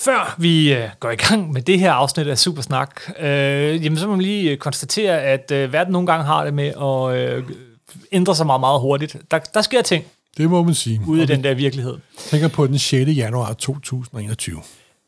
Før vi øh, går i gang med det her afsnit af Supersnak, øh, jamen så må man lige konstatere, at øh, verden nogle gange har det med at øh, ændre sig meget, meget hurtigt. Der, der sker ting Det må man sige. ude i den der virkelighed. vi tænker på den 6. januar 2021.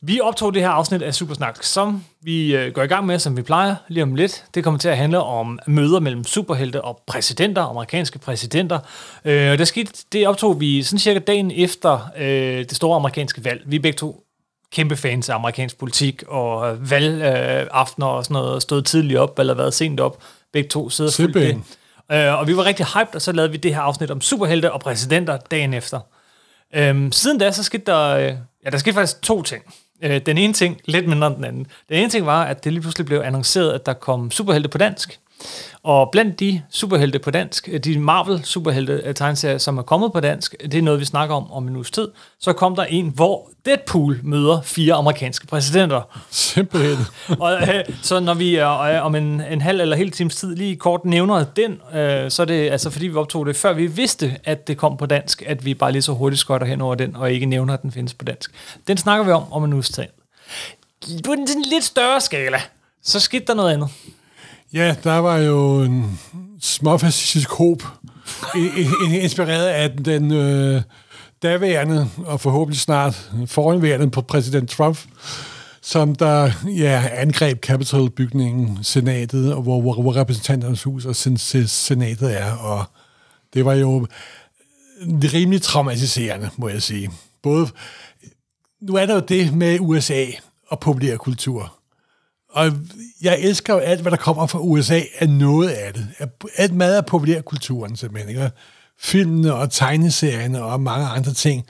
Vi optog det her afsnit af Supersnak, som vi øh, går i gang med, som vi plejer lige om lidt. Det kommer til at handle om møder mellem superhelte og præsidenter, amerikanske præsidenter. Øh, og det, skete, det optog vi sådan cirka dagen efter øh, det store amerikanske valg. Vi er begge to kæmpe fans af amerikansk politik og valgaftener og sådan noget. Stået tidligt op eller været sent op. Begge to sidder fuldt det. Øh, og vi var rigtig hyped, og så lavede vi det her afsnit om superhelte og præsidenter dagen efter. Øhm, siden da, så skete der... Øh, ja, der skete faktisk to ting. Øh, den ene ting, lidt mindre end den anden. Den ene ting var, at det lige pludselig blev annonceret, at der kom superhelte på dansk. Og blandt de superhelte på dansk, øh, de Marvel-superhelte tegneserier, som er kommet på dansk, det er noget, vi snakker om om en uges tid, så kom der en, hvor Deadpool møder fire amerikanske præsidenter. Simpelthen. og, øh, så når vi øh, om en, en halv eller hel times tid lige kort nævner den, øh, så er det altså fordi vi optog det, før vi vidste, at det kom på dansk, at vi bare lige så hurtigt skøjter hen over den, og ikke nævner, at den findes på dansk. Den snakker vi om om en uges tid. På en lidt større skala, så skete der noget andet. Ja, der var jo en småfascistisk håb, inspireret af den øh, daværende og forhåbentlig snart foranværende på præsident Trump, som der ja, angreb Capitol-bygningen, senatet, og hvor, hvor, hvor repræsentanternes hus og sen, sen- senatet er. Og det var jo rimelig traumatiserende, må jeg sige. Både, nu er der jo det med USA og populærkultur. Og jeg elsker jo alt, hvad der kommer fra USA, er noget af det. Alt meget af populærkulturen, simpelthen. Ikke? Filmene og tegneserierne og mange andre ting.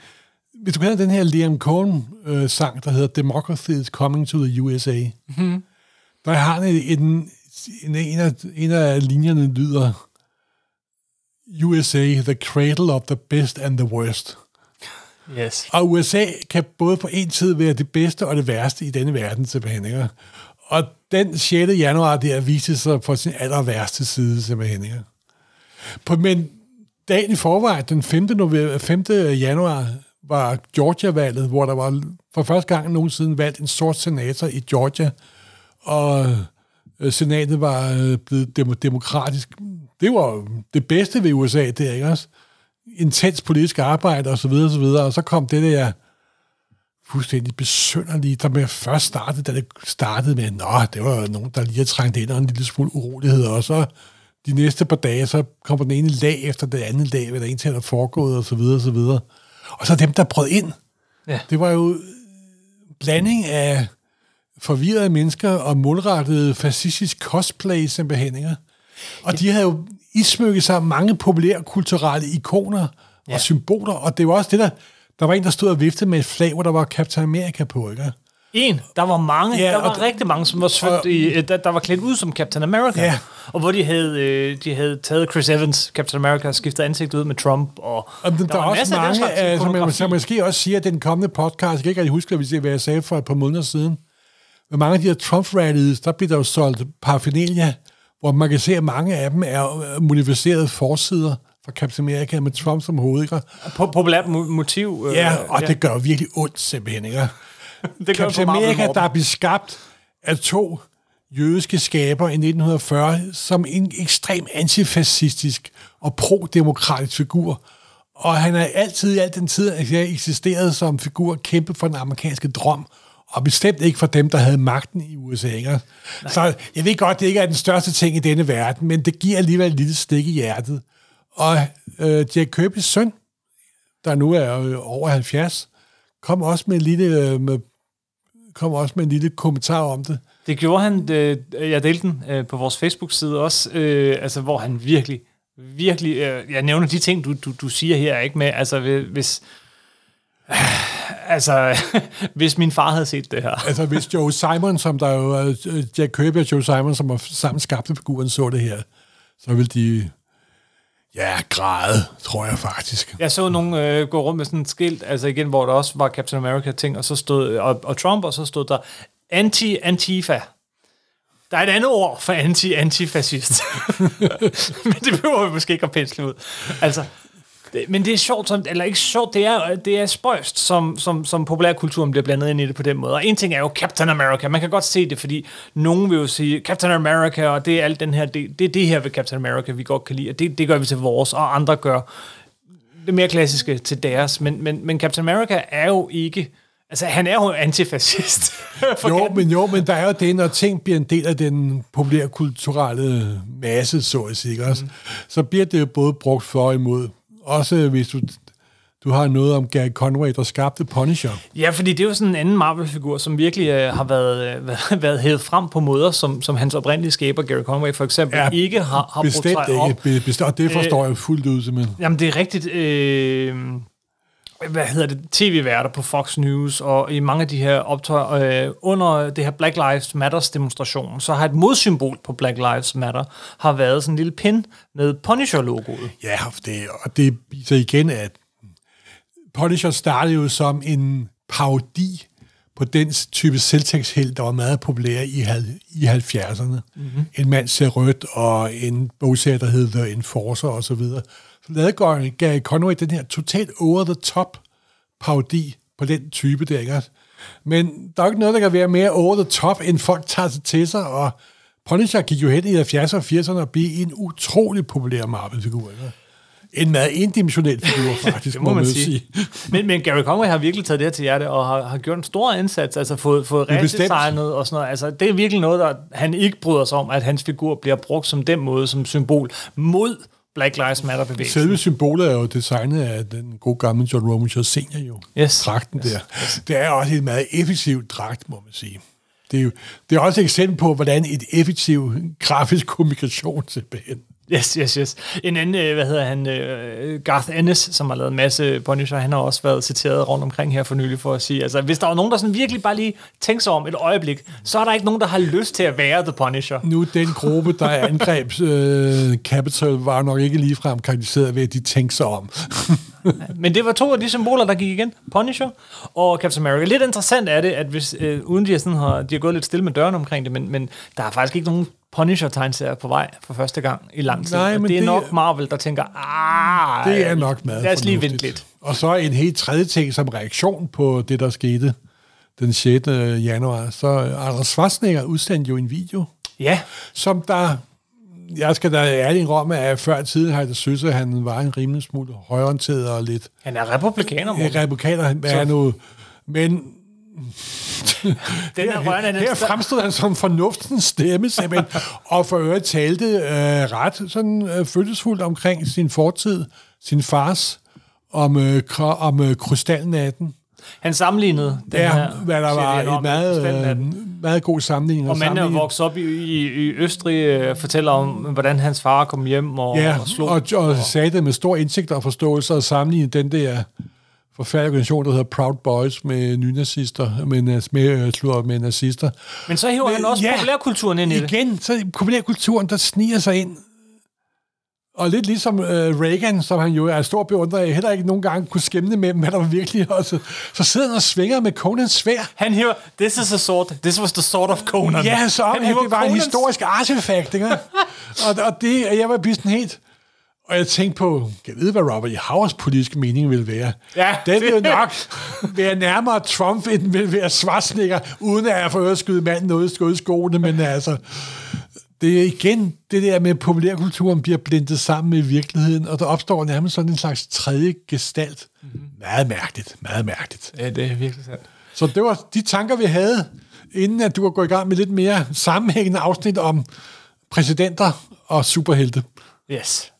Hvis du kender den her Liam Cohen-sang, der hedder Democracy is coming to the USA, mm-hmm. der har han en, en, en, en, af, en af linjerne lyder USA, the cradle of the best and the worst. Yes. Og USA kan både på en tid være det bedste og det værste i denne verden, simpelthen. Ikke? Og den 6. januar der viste sig på sin aller værste side, simpelthen. Ikke? På, men dagen i forvejen, den 5. November, 5. januar, var Georgia-valget, hvor der var for første gang nogensinde valgt en sort senator i Georgia, og øh, senatet var øh, blevet dem- demokratisk. Det var det bedste ved USA, det er ikke også? Intens politisk arbejde og så videre, og så videre, og så kom det der fuldstændig besønderlige, der med først startede, da det startede med, nå, det var nogen, der lige havde trængt ind og en lille smule urolighed, og så de næste par dage, så kommer den ene lag efter det andet lag, hvad der egentlig er foregået, og så videre, og så videre. Og så dem, der brød ind. Ja. Det var jo blanding af forvirrede mennesker og målrettet fascistisk cosplay ikke? Og de havde jo ismykket sig mange populære kulturelle ikoner og Ja. symboler, og det var også det, der... Der var en, der stod og viftede med et flag, hvor der var Captain America på, ikke? En. Der var mange. Ja, der var rigtig mange, som var svøbt og- i, øh, der, der var klædt ud som Captain America. Ja. Og hvor de havde, øh, de havde taget Chris Evans, Captain America, og skiftet ansigt ud med Trump. Og, Og der, der, der er var også mange, af, som jeg måske også siger, at den kommende podcast, jeg kan ikke rigtig huske, hvad jeg sagde for et par måneder siden, men mange af de her trump rallies, der bliver der jo solgt paraphernalia, hvor man kan se, at mange af dem er øh, modificerede forsider fra Captain America med Trump som hoved, ikke? Po- populært mo- motiv. Øh, Ja, og det gør virkelig ondt simpelthen, ikke? det Captain America, der er beskabt af to jødiske skaber i 1940 som en ekstrem antifascistisk og pro-demokratisk figur. Og han har altid i al den tid eksisteret som figur, kæmpet for den amerikanske drøm, og bestemt ikke for dem, der havde magten i USA. Ikke? Så jeg ved godt, det ikke er den største ting i denne verden, men det giver alligevel et lille stik i hjertet. Og øh, Jack Kirby's søn, der nu er øh, over 70, kom også med en lille, øh, med, kom også med en lille kommentar om det. Det gjorde han, øh, jeg delte den øh, på vores Facebook-side også, øh, altså hvor han virkelig, virkelig, øh, jeg nævner de ting, du, du, du siger her, ikke med, altså hvis, altså, hvis min far havde set det her. Altså hvis Joe Simon, som der jo er øh, Jack Kirby og Joe Simon, som har sammen skabte figuren, så det her, så vil de ja, græde, tror jeg faktisk. Jeg så nogen øh, gå rundt med sådan et skilt, altså igen, hvor der også var Captain America-ting, og så stod, og, og Trump, og så stod der anti-antifa. Der er et andet ord for anti-antifascist. Men det behøver vi måske ikke at pensle ud. Altså, det, men det er sjovt, som, eller ikke sjovt, det er, det er spøjst, som, som, som populærkulturen bliver blandet ind i det på den måde. Og en ting er jo Captain America. Man kan godt se det, fordi nogen vil jo sige, Captain America, og det er alt den her, det, det er det her ved Captain America, vi godt kan lide, og det, det gør vi til vores, og andre gør det mere klassiske til deres. Men, men, men Captain America er jo ikke Altså, han er jo antifascist. jo, men jo, men der er jo det, når ting bliver en del af den populærkulturelle masse, så at sige, også, mm. så bliver det jo både brugt for og imod. Også hvis du du har noget om Gary Conway, der skabte Punisher. Ja, fordi det er jo sådan en anden Marvel-figur, som virkelig øh, har været, øh, været, hævet frem på måder, som, som hans oprindelige skaber, Gary Conway for eksempel, ja, ikke har, har bestemt brugt sig ikke. Op. Bestemt, det forstår øh, jeg fuldt ud simpelthen. Jamen, det er rigtigt. Øh, hvad hedder det, tv-værter på Fox News, og i mange af de her optøjer, øh, under det her Black Lives Matters demonstration, så har et modsymbol på Black Lives Matter, har været sådan en lille pin med Punisher-logoet. Ja, det, og det viser igen, at Punisher startede jo som en parodi på den type selvtægtsheld, der var meget populær i, i 70'erne. Mm-hmm. En mand ser rødt, og en bogserie, der hed The Enforcer osv. Lavede Gary Conway den her totalt over-the-top parodi på den type der, ikke? Men der er ikke noget, der kan være mere over-the-top, end folk tager sig til sig, og Punisher gik jo hen i 70'erne og 80'erne og blev en utrolig populær Marvel-figur. Ikke? en meget indimensionel figur, faktisk, det må, må man sige. sige. men, men Gary Conway har virkelig taget det her til hjerte, og har, har gjort en stor indsats, altså fået, fået redesignet og sådan noget. Altså, det er virkelig noget, der han ikke bryder sig om, at hans figur bliver brugt som den måde, som symbol mod Black Lives Matter bevægelsen. Selve symbolet er jo designet af den gode gamle John Romita senior jo. Yes. Dragten yes. der. Yes. Det er også et meget effektivt dragt, må man sige. Det er, jo, det er også et eksempel på, hvordan et effektiv grafisk kommunikation simpelthen Yes, yes, yes. En anden, øh, hvad hedder han, uh, Garth Ennis, som har lavet en masse Punisher, han har også været citeret rundt omkring her for nylig for at sige, altså hvis der var nogen, der sådan virkelig bare lige tænker sig om et øjeblik, så er der ikke nogen, der har lyst til at være The Punisher. Nu den gruppe, der er angreb uh, Capital, var nok ikke ligefrem karakteriseret ved, at de tænkte sig om. Men det var to af de symboler, der gik igen. Punisher og Captain America. Lidt interessant er det, at hvis, øh, uden de har, sådan har, de har gået lidt stille med døren omkring det, men, men der er faktisk ikke nogen Punisher-tegnserier på vej for første gang i lang tid. Nej, men det er det, nok Marvel, der tænker, ah, det er nok meget Lad os lige vente lidt. Og så en helt tredje ting som reaktion på det, der skete den 6. januar. Så Anders Schwarzenegger udsendte jo en video, ja. som der jeg skal da ærlig om, at før i tiden har jeg synes, at han var en rimelig smule højorienteret og lidt... Han er republikaner, Ja, republikaner, han er nu... Men den er rørende, her, her fremstod han som fornuftens stemme, simpelthen, og for øvrigt talte øh, ret sådan øh, følelsesfuldt omkring sin fortid, sin fars, om, øh, om øh, krystalnatten. Han sammenlignede den ja, her hvad der var en meget, øh, meget god sammenligning. Og manden er vokset op i, i, i Østrig, øh, fortæller om, hvordan hans far kom hjem og, ja, og slog. Og, og, og sagde det med stor indsigt og forståelse, og sammenligne den der forfærdelig organisation, der hedder Proud Boys med nynazister, med, med, med, med nazister. Men så hiver Men, han også ja, populærkulturen ind i det. Igen, så populærkulturen, der sniger sig ind. Og lidt ligesom uh, Reagan, som han jo er stor beundrer af, heller ikke nogen gange kunne skæmne med, hvad der var virkelig også. Så sidder han og svinger med Conans svær. Han hiver, this is a sword, this was the sword of Conan. Ja, så han det var Conans... en historisk artefakt, ikke? og, og det, jeg var sådan helt, og jeg tænkte på, jeg ved, hvad Robert E. Howards politiske mening vil være. Ja, Den vil jo nok være nærmere Trump, end vil være Schwarzenegger, uden at jeg får skyde manden noget i skoene, men altså, det er igen det der med, at populærkulturen bliver blindet sammen med virkeligheden, og der opstår nærmest sådan en slags tredje gestalt. Mm-hmm. Meget mærkeligt, meget mærkeligt. Ja, det er virkelig sandt. Så det var de tanker, vi havde, inden at du var gået i gang med lidt mere sammenhængende afsnit om præsidenter og superhelte. Yes.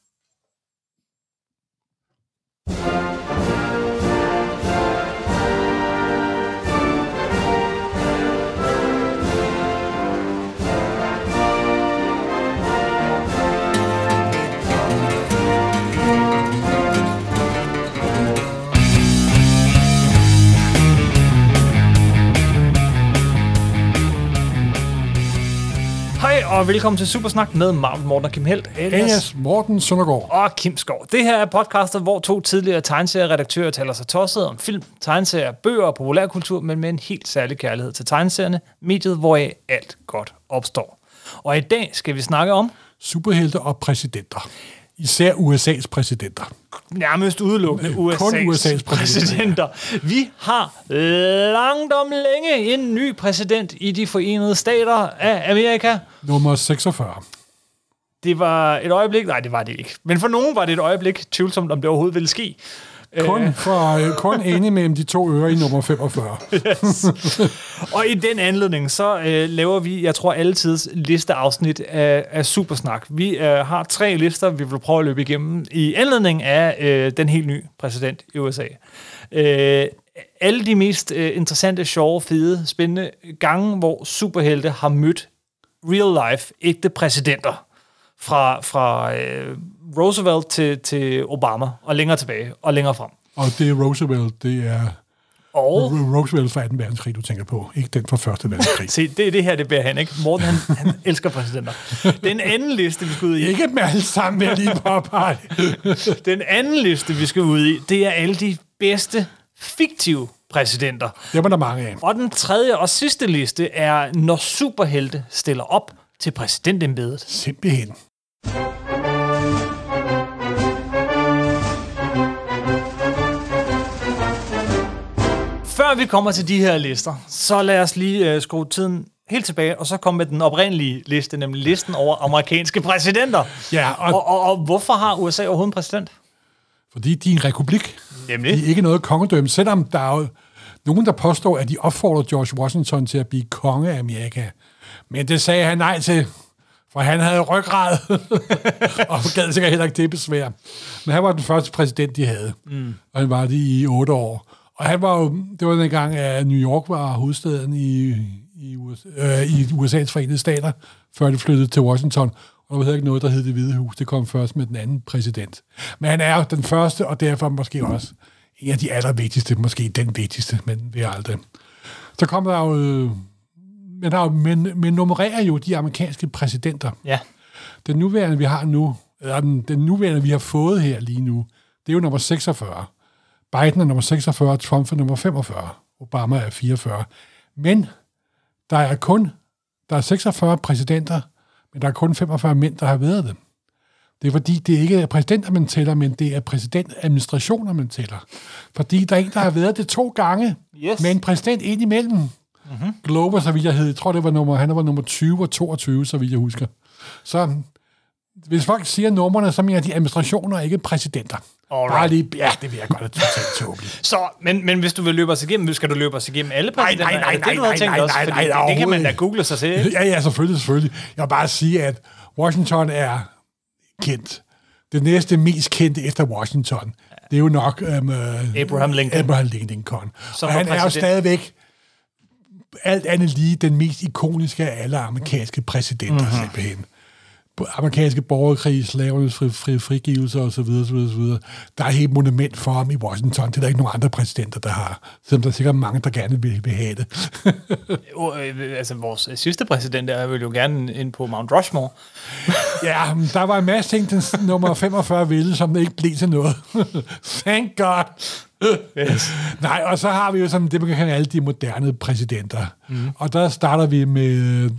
Og velkommen til Supersnak med Marvel Morten og Kim Helt. Elias Morten Søndergaard. Og Kim Skov. Det her er podcastet, hvor to tidligere tegneserieredaktører taler sig tosset om film, tegneserier, bøger og populærkultur, men med en helt særlig kærlighed til tegneserierne, mediet, hvor alt godt opstår. Og i dag skal vi snakke om... Superhelte og præsidenter. Især USA's præsidenter. Nærmest udelukkende Kun USA's, USA's præsidenter. Vi har langt om længe en ny præsident i de forenede stater af Amerika. Nummer 46. Det var et øjeblik, nej det var det ikke, men for nogen var det et øjeblik tvivlsomt, om det overhovedet ville ske. Kun, for, øh, kun inde mellem de to ører i nummer 45. Og i den anledning, så øh, laver vi, jeg tror, altid listeafsnit af, af Supersnak. Vi øh, har tre lister, vi vil prøve at løbe igennem i anledning af øh, den helt nye præsident i USA. Øh, alle de mest øh, interessante, sjove, fede, spændende gange, hvor superhelte har mødt real life ægte præsidenter. Fra, fra øh, Roosevelt til, til Obama, og længere tilbage, og længere frem. Og det er Roosevelt, det er Og Roosevelt fra 2. verdenskrig, du tænker på. Ikke den fra 1. verdenskrig. Se, det er det her, det bærer han, ikke? Morten, han, han elsker præsidenter. Den anden liste, vi skal ud i, Ikke med alle sammen, jeg lige påpege. den anden liste, vi skal ud i, det er alle de bedste fiktive præsidenter. Dem er der mange af. Og den tredje og sidste liste er, når superhelte stiller op til præsidentembedet. Simpelthen. Før vi kommer til de her lister, så lad os lige uh, skrue tiden helt tilbage, og så komme med den oprindelige liste, nemlig listen over amerikanske præsidenter. Ja, og, Og, og, og hvorfor har USA overhovedet en præsident? fordi de er en republik. Nemlig? De er ikke noget kongedømme, selvom der er jo nogen, der påstår, at de opfordrer George Washington til at blive konge af Amerika. Men det sagde han nej til, for han havde ryggrad, og gad sikkert heller ikke det besvær. Men han var den første præsident, de havde, mm. og han var det i otte år. Og han var jo, det var den gang, at New York var hovedstaden i, i, USA, øh, i USA's forenede stater, før det flyttede til Washington. Og der var ikke noget, der hed det hvide hus. Det kom først med den anden præsident. Men han er jo den første, og derfor måske også en af de allervigtigste, måske den vigtigste, men vi er aldrig. Så kom der jo... Men, der er jo, men, men nummererer jo de amerikanske præsidenter. Ja. Den nuværende, vi har nu, eller den, den nuværende, vi har fået her lige nu, det er jo nummer 46. Biden er nummer 46, Trump er nummer 45, Obama er 44. Men der er kun der er 46 præsidenter, men der er kun 45 mænd, der har været det. Det er fordi, det ikke er præsidenter, man tæller, men det er præsidentadministrationer, man tæller. Fordi der er en, der har været det to gange, Yes. med en præsident ind imellem. Mm-hmm. Glover, så vidt jeg hed, jeg tror, det var nummer, han var nummer 20 og 22, så vidt jeg husker. Så hvis folk siger numrene, så mener de administrationer, ikke præsidenter. Alright. Bare lige, ja, det vil jeg godt have totalt tåbeligt. Så, men, men hvis du vil løbe os igennem, skal du løbe os igennem alle Nej, præsidenter? nej, nej, Er det nej, tænkt nej, også? nej, Fordi nej, det, kan man da google sig ikke? Ja, ja, selvfølgelig, selvfølgelig. Jeg vil bare sige, at Washington er kendt. Det næste mest kendte efter Washington, det er jo nok um, Abraham Lincoln. Abraham Lincoln. Som og han er jo præsident. stadigvæk alt andet lige den mest ikoniske af alle amerikanske præsidenter, Mhm. mm-hmm. simpelthen. Amerikanske borgerkrig, slavernes fri, fri, frigivelse osv., osv., osv. Der er et helt monument for ham i Washington. Det er der ikke nogen andre præsidenter, der har. Selvom der er sikkert mange, der gerne vil, vil have det. Jo, øh, altså, vores sidste præsident er vil jo gerne ind på Mount Rushmore. Ja, der var en masse ting, den nummer 45 ville, som ikke blev til noget. Thank God. Yes. Nej, og så har vi jo sådan det, man kan kalde alle de moderne præsidenter. Mm. Og der starter vi med øh,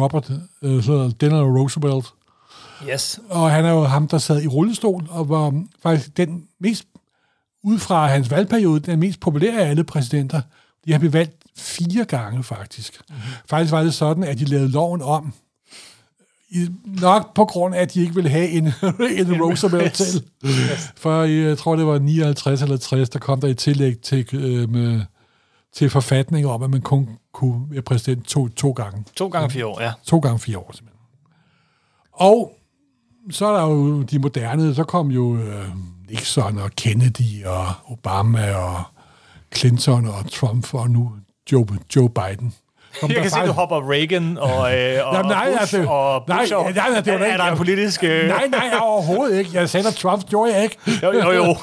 Robert øh, så Delano Roosevelt. Yes. Og han er jo ham, der sad i rullestol, og var faktisk den mest, ud fra hans valgperiode, den mest populære af alle præsidenter. De har blivet valgt fire gange, faktisk. Mm-hmm. Faktisk var det sådan, at de lavede loven om, i, nok på grund af, at de ikke ville have en, en Roosevelt til. For jeg tror, det var 59 eller 60, der kom der et tillæg til, øh, med, til forfatning om, at man kun kunne være præsident to, to gange. To gange fire år, ja. To gange fire år, simpelthen. Og så er der jo de moderne, så kom jo øh, Nixon og Kennedy og Obama og Clinton og Trump og nu Joe, Joe Biden. Kom Jeg kan se, du faktisk- hopper Reagan og, øh, og Jamen, nej, Bush altså, og nej, Bush. og, nej, nej, det var er, ikke- er der en politisk... Øh, Nej, nej, overhovedet ikke. Jeg sagde, at Trump gjorde jeg ikke. Jo, jo, jo.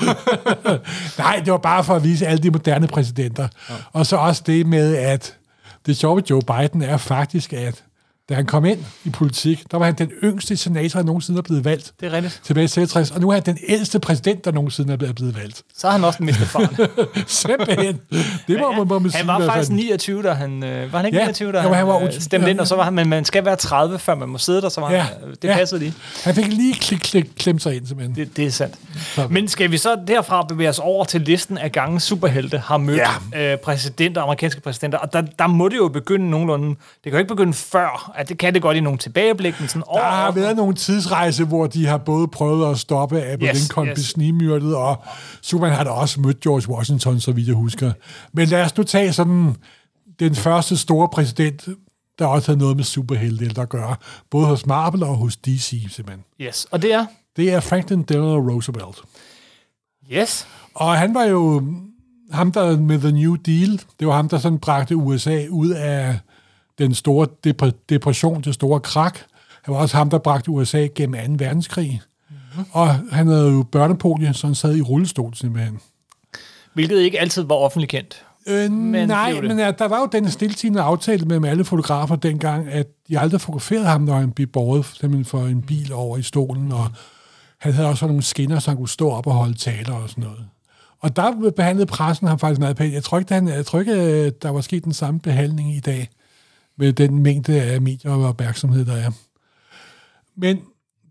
Nej, det var bare for at vise alle de moderne præsidenter. Ja. Og så også det med, at det sjove Joe Biden er faktisk, at da han kom ind i politik, der var han den yngste senator, der nogensinde er blevet valgt. Det er rigtigt. Tilbage i 66, og nu er han den ældste præsident, der nogensinde er blevet- valgt. Så har han også mistet faren. Simpelthen. Det må, man- må man sige. han var faktisk fald. 29, da han... Øh, var han ikke Ja, 29, da jo, han var øh, stemte ind, og så var han... Men man skal være 30, før man må sidde der, så var Ja, han, øh, det ja. passede lige. Han fik lige klik, klik, klemt sig ind, simpelthen. Det, det er sandt. Så- Men skal vi så derfra bevæge os over til listen af gange superhelte har mødt ja. øh, præsidenter, amerikanske præsidenter, og der, der må det jo begynde nogenlunde, det kan jo ikke begynde før, at det kan det godt i nogle tilbageblik, men sådan over, Der har været nogle tidsrejse, hvor de har både prøvet at stoppe Abraham Yes, Lincoln yes. snigmyrdet, og Superman har da også mødt George Washington, så vidt jeg husker. Men lad os nu tage sådan den første store præsident, der også havde noget med superhelte at gøre, både hos Marvel og hos DC, simpelthen. Yes, og det er? Det er Franklin Delano Roosevelt. Yes. Og han var jo ham, der med The New Deal, det var ham, der sådan bragte USA ud af den store dep- depression, det store krak. Han var også ham, der bragte USA gennem 2. verdenskrig. Mm-hmm. Og han havde jo børnepolie, så han sad i rullestol simpelthen. Hvilket ikke altid var offentligt kendt. Øh, Men nej, men ja, der var jo den stiltigende aftale mellem alle fotografer dengang, at de aldrig fotograferede ham, når han blev båret simpelthen for en bil over i stolen, og han havde også nogle skinner, så han kunne stå op og holde taler og sådan noget. Og der behandlede pressen ham faktisk meget pænt. Jeg tror ikke, han, jeg tror ikke øh, der var sket den samme behandling i dag, med den mængde af medier og opmærksomhed, der er. Men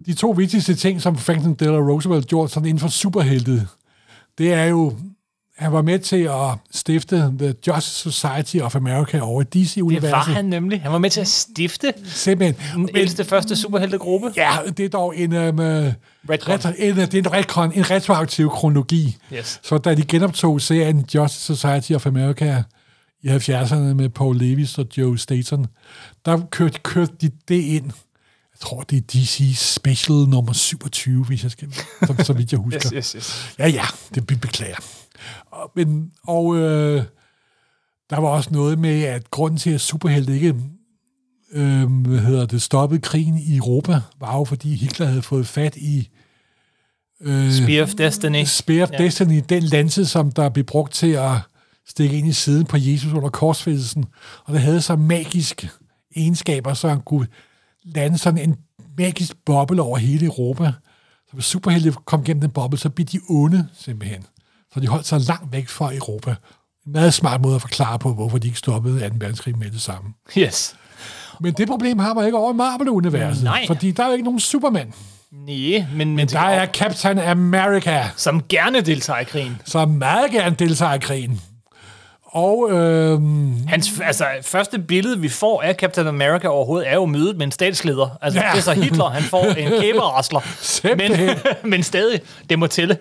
de to vigtigste ting, som Franklin Delano Roosevelt gjorde sådan inden for superhelte, det er jo, han var med til at stifte The Justice Society of America over i Det var DC-universet. han nemlig. Han var med til at stifte Simpelthen. den ældste første superheltegruppe. Ja, det er dog en, um, retro, en, det er en, retcon, en retroaktiv kronologi. Yes. Så da de genoptog serien Justice Society of America i 70'erne med Paul Levis og Joe Staton, der kørte, kørte de det ind. Jeg tror, det er DC Special nummer 27, hvis jeg skal, så, så vidt jeg husker. Yes, yes, yes. Ja, ja, det be- beklager. Og, men, og øh, der var også noget med, at grunden til, at superhelte ikke øh, hvad hedder det, stoppede krigen i Europa, var jo, fordi Hitler havde fået fat i øh, Spear of Destiny. Spear of Ja. Destiny, den lanse, som der blev brugt til at stikke ind i siden på Jesus under korsfæstelsen. Og det havde så magiske egenskaber, så han kunne lande sådan en magisk boble over hele Europa. Så hvis superhelte kom gennem den boble, så blev de onde simpelthen. Så de holdt sig langt væk fra Europa. En meget smart måde at forklare på, hvorfor de ikke stoppede 2. verdenskrig med det samme. Yes. Men det problem har man ikke over Marvel-universet. Nej. Fordi der er jo ikke nogen Superman. Nej, men, men Der er Captain America. som gerne deltager i krigen. som meget gerne deltager i krigen. Og øhm, Hans altså, første billede, vi får af Captain America overhovedet, er jo mødet med en statsleder. Altså, ja. Det er så Hitler, han får en kæberasler. men, men stadig, det må tælle.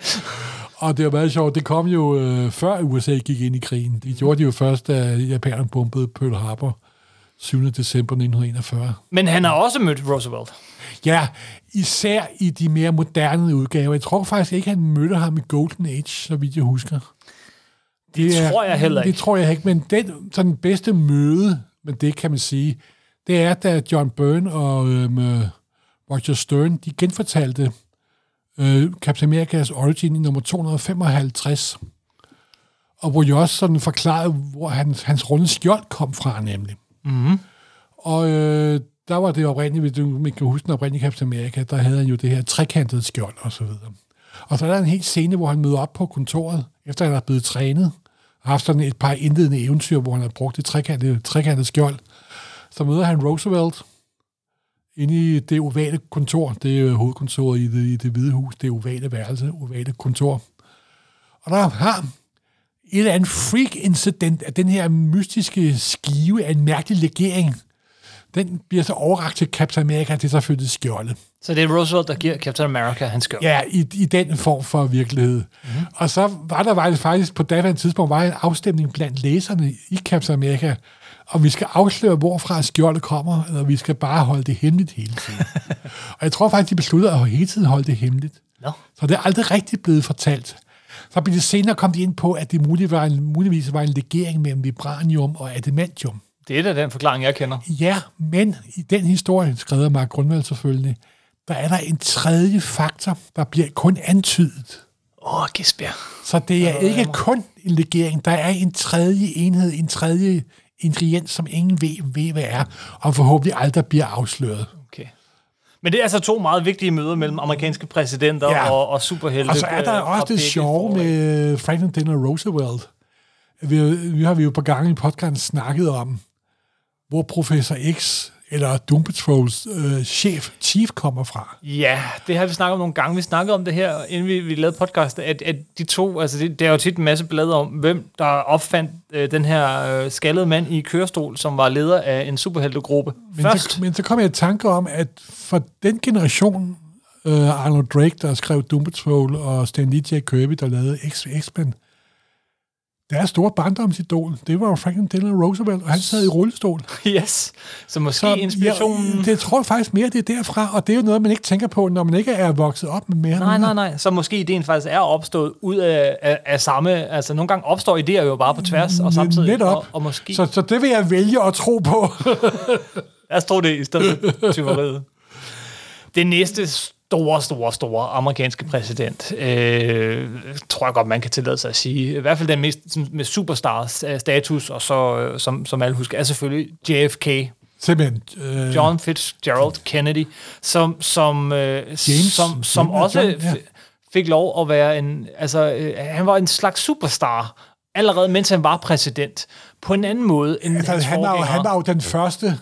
og det var meget sjovt, det kom jo øh, før USA gik ind i krigen. Det gjorde de jo først, da japanerne bombede Pearl Harbor 7. december 1941. Men han har også mødt Roosevelt. Ja, især i de mere moderne udgaver. Jeg tror faktisk ikke, han mødte ham i Golden Age, så vidt jeg husker. Det tror jeg heller ikke. Det tror jeg ikke, men den sådan bedste møde, men det kan man sige, det er, da John Byrne og øhm, øh, Roger Stern, de genfortalte øh, Captain America's Origin i nummer 255, og hvor de også sådan forklarede, hvor hans, hans runde skjold kom fra, nemlig. Mm-hmm. Og øh, der var det oprindeligt, hvis du kan huske den oprindelige Captain America, der havde han jo det her trekantede skjold og så videre. Og så er der en helt scene, hvor han møder op på kontoret, efter han er blevet trænet, og haft sådan et par indledende eventyr, hvor han har brugt det trekantede, trekantede skjold. Så møder han Roosevelt inde i det ovale kontor. Det er hovedkontoret i det, i det hvide hus. Det ovale værelse, ovale kontor. Og der har et eller andet freak-incident af den her mystiske skive af en mærkelig legering. Den bliver så overragt til Captain America, det er selvfølgelig skjoldet. Så det er Roosevelt, der giver Captain America hans skjold. Ja, i, i den form for virkelighed. Mm-hmm. Og så var der faktisk, faktisk på daværende tidspunkt var en afstemning blandt læserne i Captain America, og vi skal afsløre, hvorfra skjoldet kommer, eller vi skal bare holde det hemmeligt hele tiden. og jeg tror faktisk, de besluttede at hele tiden holde det hemmeligt. Nå. Så det er aldrig rigtig blevet fortalt. Så blev det senere kom de ind på, at det muligvis var en, muligvis var en legering mellem vibranium og adamantium. Det er da den forklaring, jeg kender. Ja, men i den historie, skrev Mark Grundvald selvfølgelig, der er der en tredje faktor, der bliver kun antydet. Åh, oh, Gisbjerg. Så det er ikke kun en legering, der er en tredje enhed, en tredje ingrediens, som ingen ved, ved hvad er, og forhåbentlig aldrig bliver afsløret. Okay. Men det er altså to meget vigtige møder mellem amerikanske præsidenter Ja. og, og superhelte. Og så er der øh, også det sjove med Franklin Delano Roosevelt. Vi, vi har vi jo på gange i podcasten snakket om, hvor professor X, eller Doom Patrols øh, chef, chief, kommer fra. Ja, det har vi snakket om nogle gange. Vi snakkede om det her, inden vi, vi lavede podcast, at, at de to, altså det, det er jo tit en masse blade om, hvem der opfandt øh, den her øh, skaldede mand i kørestol, som var leder af en superheltegruppe. Men Først, så, men så kom jeg i tanke om, at for den generation, øh, Arnold Drake, der skrev Doom Patrol, og Stan Lee Kirby, der lavede X-Men, deres store barndomsidol, det var jo Franklin Delano Roosevelt, og han sad i rullestol. yes, så måske inspirationen... Ja, det tror jeg faktisk mere, det er derfra, og det er jo noget, man ikke tænker på, når man ikke er vokset op med mere. Nej, nej, nej. Så måske ideen faktisk er opstået ud af, af, af samme... Altså, nogle gange opstår idéer jo bare på tværs og samtidig. Netop. Og, og måske... Så, så det vil jeg vælge at tro på. Lad os tro det i stedet for tyveriet. Det næste store, store, store amerikanske præsident, øh, tror jeg godt, man kan tillade sig at sige. I hvert fald den mest med superstar-status, og så, øh, som, som alle husker, er selvfølgelig JFK, Simpelthen. Øh, John Fitzgerald Kennedy, som, som, øh, James. som, som James også John, ja. fik lov at være en... Altså, øh, han var en slags superstar, allerede mens han var præsident, på en anden måde end altså, han, var han var jo den første,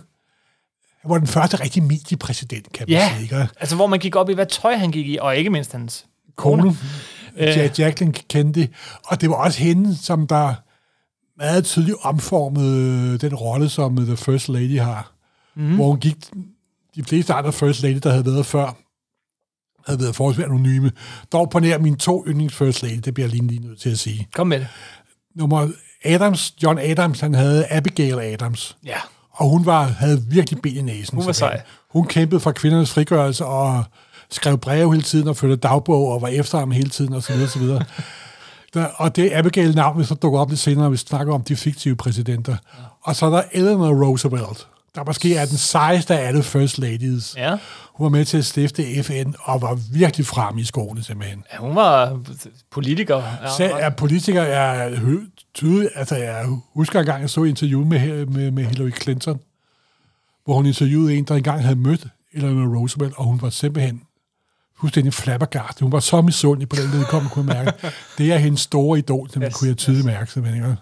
han var den første rigtig mediepræsident, kan man Ja, sige. Ikke? altså hvor man gik op i, hvad tøj han gik i, og ikke mindst hans Kone, øh. Jacqueline Kennedy. Og det var også hende, som der meget tydeligt omformede den rolle, som The First Lady har. Mm. Hvor hun gik, de fleste andre First Lady, der havde været før, havde været forholdsvis anonyme. Dog på nær mine to yndlings First Lady, det bliver jeg lige, lige nødt til at sige. Kom med det. Nummer Adams, John Adams, han havde Abigail Adams. Ja. Og hun var, havde virkelig ben i næsen. Hun var sej. Hun kæmpede for kvindernes frigørelse og skrev breve hele tiden og førte dagbog og var efter ham hele tiden osv. osv. Der, og det er Abigail-navn, hvis der dukker op lidt senere, hvis vi snakker om de fiktive præsidenter. Ja. Og så er der Eleanor Roosevelt, der måske er den sejeste af alle First Ladies. Ja. Hun var med til at stifte FN og var virkelig frem i skoene simpelthen. ja hun var politiker. Ja, Selv er politiker, jeg tydeligt, altså jeg husker engang, jeg så et interview med, med, med Hillary Clinton, hvor hun interviewede en, der engang havde mødt Eleanor Roosevelt, og hun var simpelthen fuldstændig flabbergast. Hun var så misundelig på den vedkommende, kunne jeg mærke. Det er hendes store idol, som yes, Yes, kunne jeg tydeligt mærke. Simpelthen. ikke?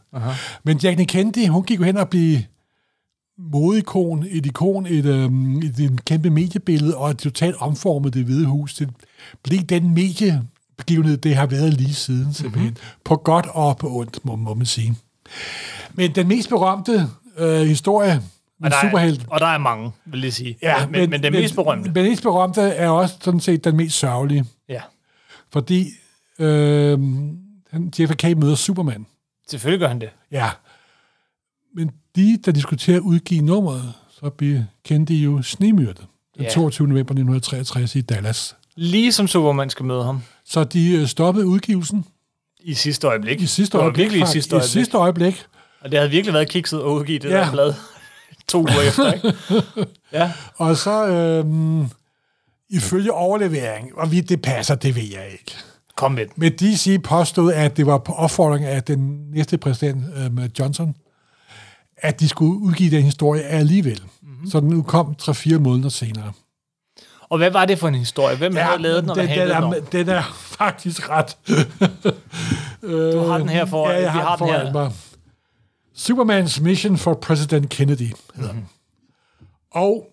Men Jackie Kennedy, hun gik jo hen og blev modikon, et ikon, et, øhm, et, et kæmpe mediebillede, og et totalt omformet det hvide hus. Det blev den mediebegivenhed, det har været lige siden, simpelthen. Mm-hmm. På godt og på ondt, må, må man sige. Men den mest berømte øh, historie med og, der superhelt, er, og der er mange, vil jeg sige. Ja, men, men, men den mest berømte. Den mest berømte er også sådan set den mest sørgelige, Ja. fordi øh, han- JFK møder Superman. Selvfølgelig gør han det. Ja. Men de, der diskuterer at udgive nummeret, så bliver kendte de jo snemyrdet den Ja. 22. november 1963 i Dallas. Lige som Superman skal møde ham. Så de øh, stoppede udgivelsen I sidste øjeblik. i sidste øjeblik. virkelig i sidste I øjeblik. sidste øjeblik. Og det havde virkelig været kikset at udgive det Ja. der blad to uger efter, ikke? Ja. Og så øh, ifølge overlevering, og vi, det passer, det ved jeg ikke. Kom med. Men DC påstod, at det var på opfordring af den næste præsident, øh, Johnson, at de skulle udgive den historie alligevel. Mm-hmm. Så den udkom 3-4 måneder senere. Og hvad var det for en historie? Hvem ja, havde lavet den, og hvad den, den, handlede den er, den er faktisk ret... Du har den her for, ja, jeg vi har, har den den her. mig. Superman's Mission for President Kennedy hedder mm-hmm. Og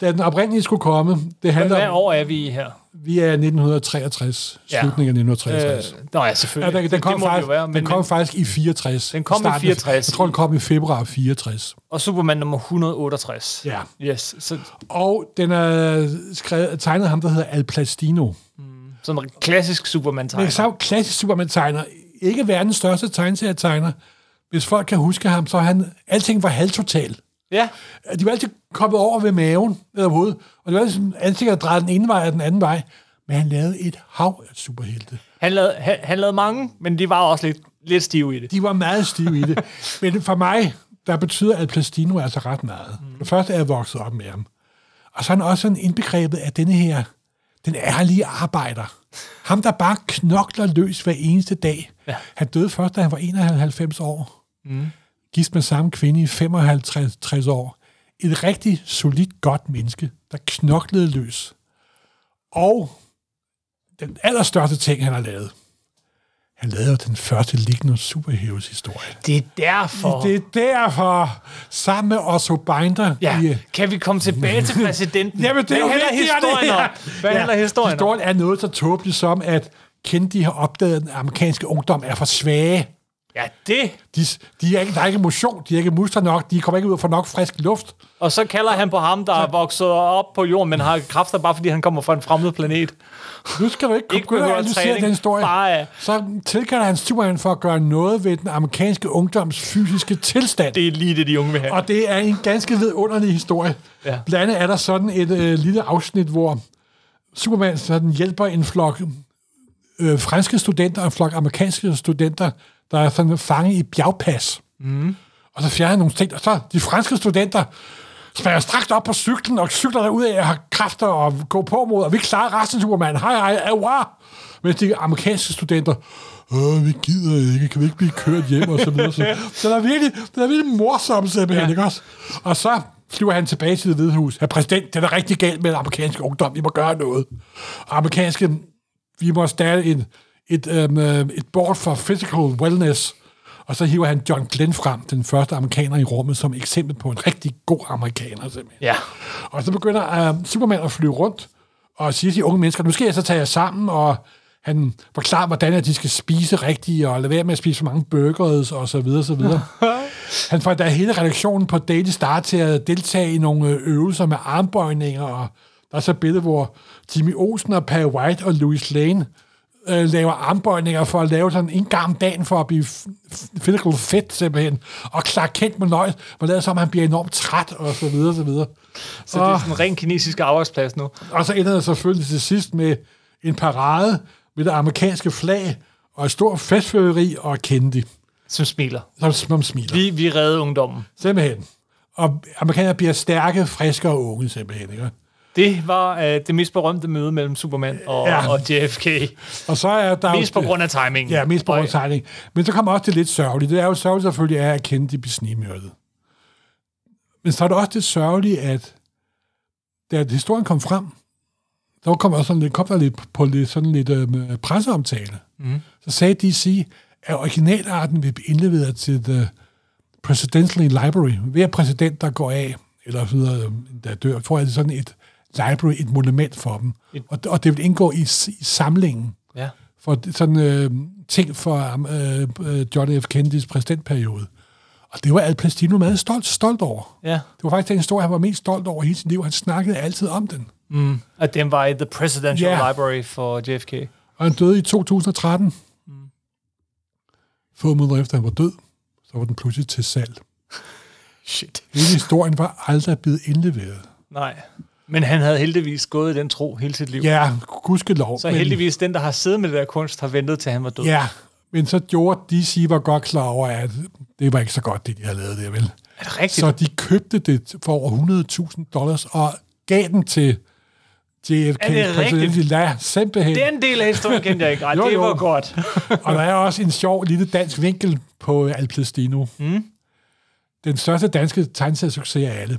da den oprindeligt skulle komme, det Hvad, handler hvad om, år er vi her? Vi er 1963, Ja. slutningen af 1963. Øh, nå ja, Ja, selvfølgelig. den, den, kom det faktisk, være. den Men, kom men, faktisk i 64. Den kom i Starten af- 64. Jeg tror, den kom i februar 64. og Superman nummer 168. Ja. Yes. Så, Og den er skrevet, tegnet af ham, der hedder Al Plastino. sådan en klassisk superman Men tegner. så klassisk Superman-tegner. Ikke verdens største tegneserietegner. Hvis folk kan huske ham, så er han... Alting var halvtotal. Ja, De var altid kommet over ved maven eller hovedet, og det var altid ansigtet drejet den ene vej og den anden vej. Men han lavede et hav af superhelte. han lavede, han, han lavede mange, men de var også lidt, lidt stive i det. De var meget stive i det. Men for mig, der betyder Al Plastino altså ret meget. Mm. Det første er jeg vokset op med ham. Og så er han også sådan indbegrebet af denne her, den ærlige arbejder. Ham, der bare knokler løs hver eneste dag. Ja. Han døde først, da han var 91 år. Mm. Gift med samme kvinde i 55 60 år. Et rigtig solidt, godt menneske, der knoklede løs. Og den allerstørste ting, han har lavet, han lavede jo den første Ligno Superheroes historie. Det er derfor. Det er derfor, sammen med Otto Binder, Ja, i, kan vi komme tilbage til præsidenten? Jamen, det er jo vigtigt, og det historien her. Hvad Ja, historien? Historien er noget så tåbeligt som, at Kennedy har opdaget, at den amerikanske ungdom er for svage. Ja, det. De, de er ikke, der er ikke motion, de er ikke muskler nok, de kommer ikke ud og får nok frisk luft. Og så kalder han på ham, der er vokset op på jorden, men har kræfter bare, fordi han kommer fra en fremmed planet. Nu skal du ikke, Ikke begynde at analysere træning, den historie. bare- Så tilkalder han Superman for at gøre noget ved den amerikanske ungdoms fysiske tilstand. Det er lige det, de unge vil have. Og det er en ganske vidunderlig historie. Ja. Blandt andet er der sådan et øh, lille afsnit, hvor Superman sådan hjælper en flok øh, franske studenter og en flok amerikanske studenter, der er sådan fanget i bjergpas. Mm. Og så fjerner nogle ting, og så de franske studenter springer straks op på cyklen, og cykler derud af at have kræfter og gå på mod, og vi klarer resten, Superman. Hej, hej, aua! Mens de amerikanske studenter, Åh, vi gider ikke, kan vi ikke blive kørt hjem, og så videre. Så, så der er virkelig, det er virkelig morsomt, simpelthen, ja. ikke også? Og så flyver han tilbage til det hvide hus. Herr præsident, det er rigtig galt med den amerikanske ungdom. Vi må gøre noget. Amerikanske, vi må starte et, et, um, et board for physical wellness. Og så hiver han John Glenn frem, den første amerikaner i rummet, som eksempel på en rigtig god amerikaner, simpelthen. Ja. Og så begynder uh, Superman at flyve rundt og sige til de unge mennesker, nu skal jeg så tage jer sammen, og han forklarer, hvordan at de skal spise rigtigt, og lade være med at spise for mange burgers, og så videre, så videre. han får da hele redaktionen på Daily Star til at deltage i nogle øh, øvelser med armbøjninger, og der er så et billede, hvor Jimmy Olsen og Perry White og Louis Lane øh, laver armbøjninger for at lave sådan en gang om dagen for at blive physical fit simpelthen. Og Clark Kent med nøjes, hvor lader som, han bliver enormt træt, og så videre, så videre. Så det er sådan en ren kinesisk arbejdsplads nu. Og så ender det selvfølgelig til sidst med en parade med det amerikanske flag, og et stort festføreri og Kennedy, Som smiler. som, som smiler. Vi, vi redder ungdommen. Simpelthen. Og amerikanerne bliver stærke, friske og unge, simpelthen. Ikke? Det var øh, det mest berømte møde mellem Superman og, Ja. og JFK. Og så er der Mest på grund af timingen. Ja, mest på grund af tegning. Men så kommer også det lidt sørgelige. Det er jo sørgeligt selvfølgelig, er, at Kennedy bliver snigmyrdet. Men så er det også det sørgelige, at da historien kom frem, der kom også sådan lidt, kom der lidt på lidt, sådan lidt øh, presseomtale. Mm. Så sagde DC, at originalarten vil blive indleveret til The Presidential Library. Hver præsident, der går af, eller videre, der dør, tror jeg, det er sådan et library, et monument for dem. Et- Og, og det vil indgå i, i samlingen Ja. for sådan øh, ting for øh, øh, John F. Kennedys præsidentperiode. Og det var Al Pacino meget stolt, stolt over. Ja. Det var faktisk den historie, han var mest stolt over hele sit liv. Han snakkede altid om den. Mm. At den var i The Presidential Ja. Library for JFK. Og han døde i 2013. Mm. Få måneder efter han var død, så var den pludselig til salg. Shit. Hele historien var aldrig blevet indleveret. Nej. Men han havde heldigvis gået i den tro hele sit liv. Ja, gudskelov. Så men- heldigvis den, der har siddet med det der kunst, har ventet til han var død. Ja, men så gjorde DC var godt klar over, at det var ikke så godt, det de havde lavet der, vel? Er det rigtigt? Så de købte det for over 100.000 dollars og gav den til JFK. Er det rigtigt? Ja, simpelthen. Den del af historien kendte jeg ikke. Ej, Jo, det jo. var godt. Og der er også en sjov lille dansk vinkel på Al Plastino. Mm. Den største danske tegneseriesucces af alle.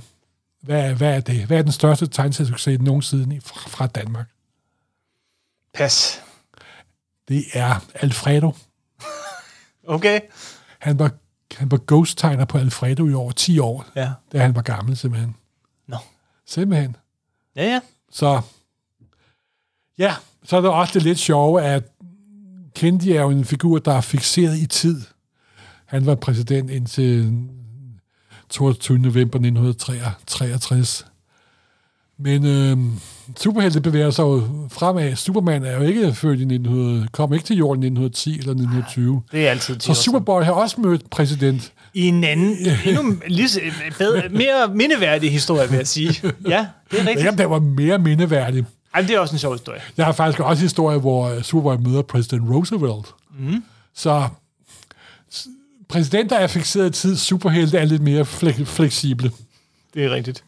Hvad, hvad er det? Hvad er den største tegneseriesucces nogensinde fra, fra Danmark? Pas. Det er Alfredo. Okay. Han var, han var ghost-tegner på Alfredo i over 10 år, Ja. da han var gammel, simpelthen. Nå. Simpelthen. Ja, ja. Så ja, så er der også det lidt sjove, at Kennedy er jo en figur, der er fixeret i tid. Han var præsident indtil 22. november 1963. Men øh, superhelte bevæger sig jo fremad. Superman er jo ikke født i 1900, kom ikke til jorden i 1910 eller 1920. Det er altid 10 Så. Superboy har også mødt præsident. I en anden, endnu lige, bedre, mere mindeværdig historie, vil jeg sige. Ja, det er rigtigt. Jamen, der var mere mindeværdig. Ej, det er også en sjov historie. Jeg har faktisk også en historie, hvor øh, Superboy møder præsident Roosevelt. Mm. Så præsidenter er fixeret tid, superhelte er lidt mere fle- fleksible. Det er rigtigt.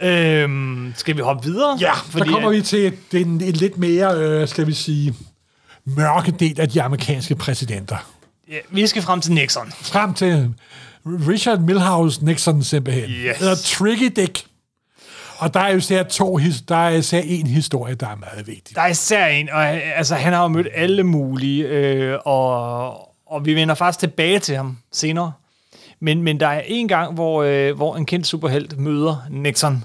Øhm, skal vi hoppe videre? Ja, så kommer vi til den en lidt mere, øh, skal vi sige, mørke del af de amerikanske præsidenter. Ja, vi skal frem til Nixon. Frem til Richard Milhouse Nixon simpelthen. Yes. Eller Tricky Dick. Og der er jo især to, der er især en historie, der er meget vigtig. Der er især en, og altså, han har jo mødt alle mulige, øh, og, og vi vender faktisk tilbage til ham senere. Men, men der er en gang, hvor, øh, hvor en kendt superhelt møder Nixon.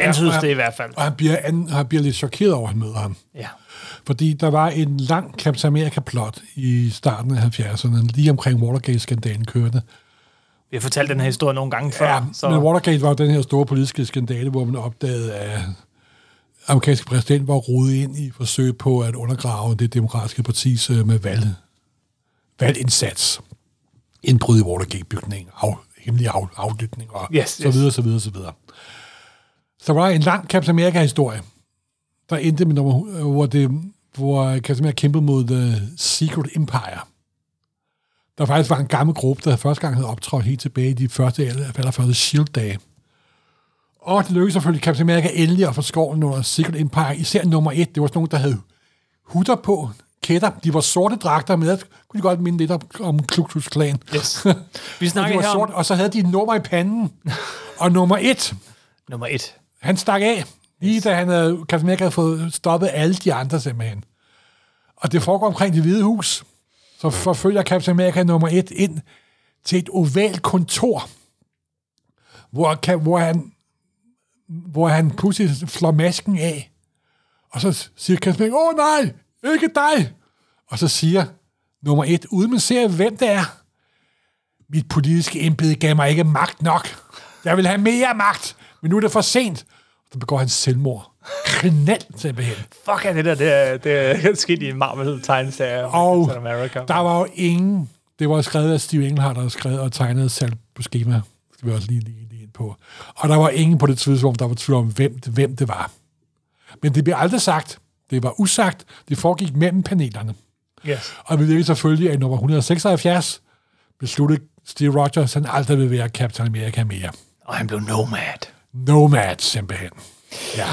Antydes og- det i hvert fald. Og han bliver, an, han bliver lidt chokeret over, at han møder ham. Ja. Fordi der var en lang Captain America-plot i starten af 70'erne, lige omkring Watergate-skandalen kørte. Vi har fortalt den her historie nogle gange før. Ja, så. men Watergate var den her store politiske skandale, hvor man opdagede, at amerikanske præsident var rodet ind i forsøg på at undergrave det demokratiske partis øh, med valg, valgindsats. Indbrud i Watergate-bygningen, af, hemmelig af, aflytning og Yes, så videre, så videre, så videre. Så var der en lang Captain America-historie, der endte med nummer, øh, hvor, det, hvor Captain America kæmpede mod The Secret Empire. Der faktisk var en gammel gruppe, der første gang havde optrådt helt tilbage i de første, allerførste S.H.I.E.L.D.-dage. Og det lykkedes selvfølgelig Captain America endelig at få skoven under Secret Empire. Især nummer et, det var sådan nogen, der havde hutter på, kætter. De var sorte dragter med. Kunne de godt minde lidt om, om Klux Klan. Yes. Vi Og, snakker her om sort, og så havde de et nummer i panden. og nummer et, nummer et. han stak af, lige da han havde, America havde fået stoppet alle de andre simpelthen. Og det foregår omkring det hvide hus. Så forfølger Captain America nummer et ind til et ovalt kontor, hvor, hvor han hvor han pludselig slår masken af. Og så siger Captain America, åh nej, ikke dig! Og så siger nummer et, uden man ser, hvem det er, mit politiske embede gav mig ikke magt nok. Jeg vil have mere magt, men nu er det for sent. Så begår han selvmord. Kriminelt simpelthen. Fuck er det der, det er, det er sket i Marvel-tegneserier. Og Captain America. der var jo ingen... Det var skrevet af Steve Englehart, der havde skrevet og tegnet Sal på schema. Det skal vi også lige, lige, lige ind på. Og der var ingen på det tidspunkt, der var tvivl om, hvem, hvem det var. Men det blev aldrig sagt. Det var usagt. Det foregik mellem panelerne. Yes. Og vi ved selvfølgelig, at i nummer 176 besluttede Steve Rogers, at han aldrig vil være Captain America mere. Og han blev nomad. Nomad, simpelthen. Ja.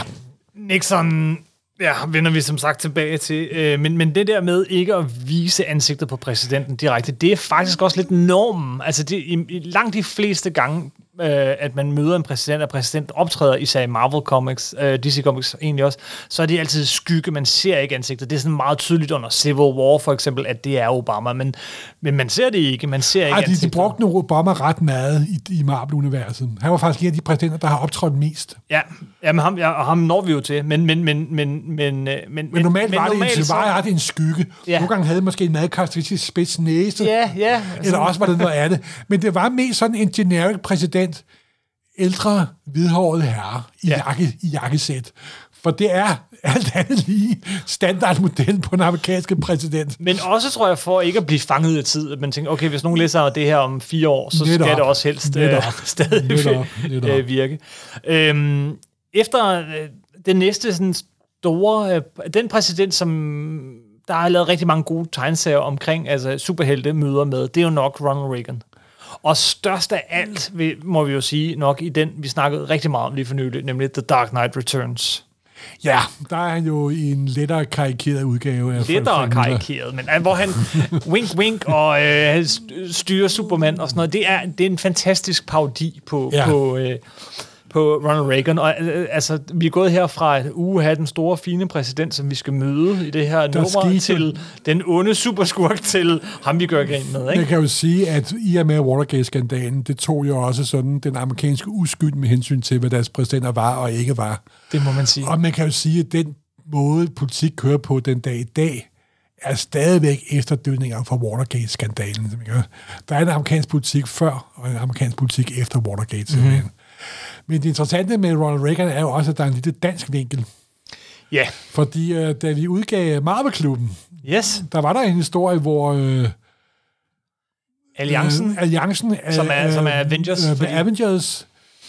Nixon ja, vender vi som sagt tilbage til. Øh, men, men det der med ikke at vise ansigtet på præsidenten direkte, det er faktisk også lidt normen. Altså det, i, i langt de fleste gange, øh, at man møder en præsident, og præsident optræder, især i Marvel Comics, øh, DC Comics egentlig også, så er det altid skygge, man ser ikke ansigtet. Det er sådan meget tydeligt under Civil War for eksempel, at det er Obama, men, men man ser det ikke. Man ser ikke Ej, de, de brugte nu Obama ret meget i, i Marvel-universet. Han var faktisk en af de præsidenter, der har optrådt mest. Ja, ja, men ham, ja, og ham når vi jo til, men, men, men, men, men, øh, men, Men normalt men var det, normalt en, så- var det en skygge. Ja. Nogle gange havde det måske en meget karakteristisk spids næse, ja. Ja, eller også var det noget andet. Men det var mest sådan en generic præsident, ældre, hvidhåret herre i, Ja. ja. jakke, i jakkesæt. For det er alt andet lige standardmodel på den amerikanske præsident. Men også, tror jeg, for ikke at blive fanget i tid, at man tænker, okay, hvis nogen læser det her om fire år, så Netop. skal det også helst øh, Netop. stadig Netop. Netop. øh, virke. Øhm, efter øh, den næste sådan store, øh, den præsident, som der har lavet rigtig mange gode tegneserier omkring, altså superhelte møder med, det er jo nok Ronald Reagan. Og størst af alt, må vi jo sige, nok i den, vi snakkede rigtig meget om lige for nylig, nemlig The Dark Knight Returns. Ja, der er han jo i en lettere karikeret udgave af lettere karikeret, men øh, hvor han wink wink og øh, st- styrer Superman og sådan noget. Det er, det er en fantastisk parodi på. Ja. på, øh, på Ronald Reagan. Og øh, altså, vi er gået her fra at uge have den store, fine præsident, som vi skal møde i det her nummer, skete- til den onde superskurk, til ham, vi gør grin med. Jeg Ikke? kan jo sige, at i og med Watergate-skandalen, det tog jo også sådan den amerikanske uskyld med hensyn til, hvad deres præsidenter var og ikke var. Det må man sige. Og man kan jo sige, at den måde, politik kører på den dag i dag, er stadigvæk efterdødninger fra Watergate-skandalen. simpelthen. Der er en amerikansk politik før, og en amerikansk politik efter Watergate. Mhm. Mm-hmm. Men det interessante med Ronald Reagan er jo også, at der er en lille dansk vinkel. Ja, Fordi øh, da vi udgav Marvel-klubben, yes. der var der en historie, hvor... Øh, Alliancen. Øh, alliancen Som er- som er Avengers, Øh, fordi- Avengers,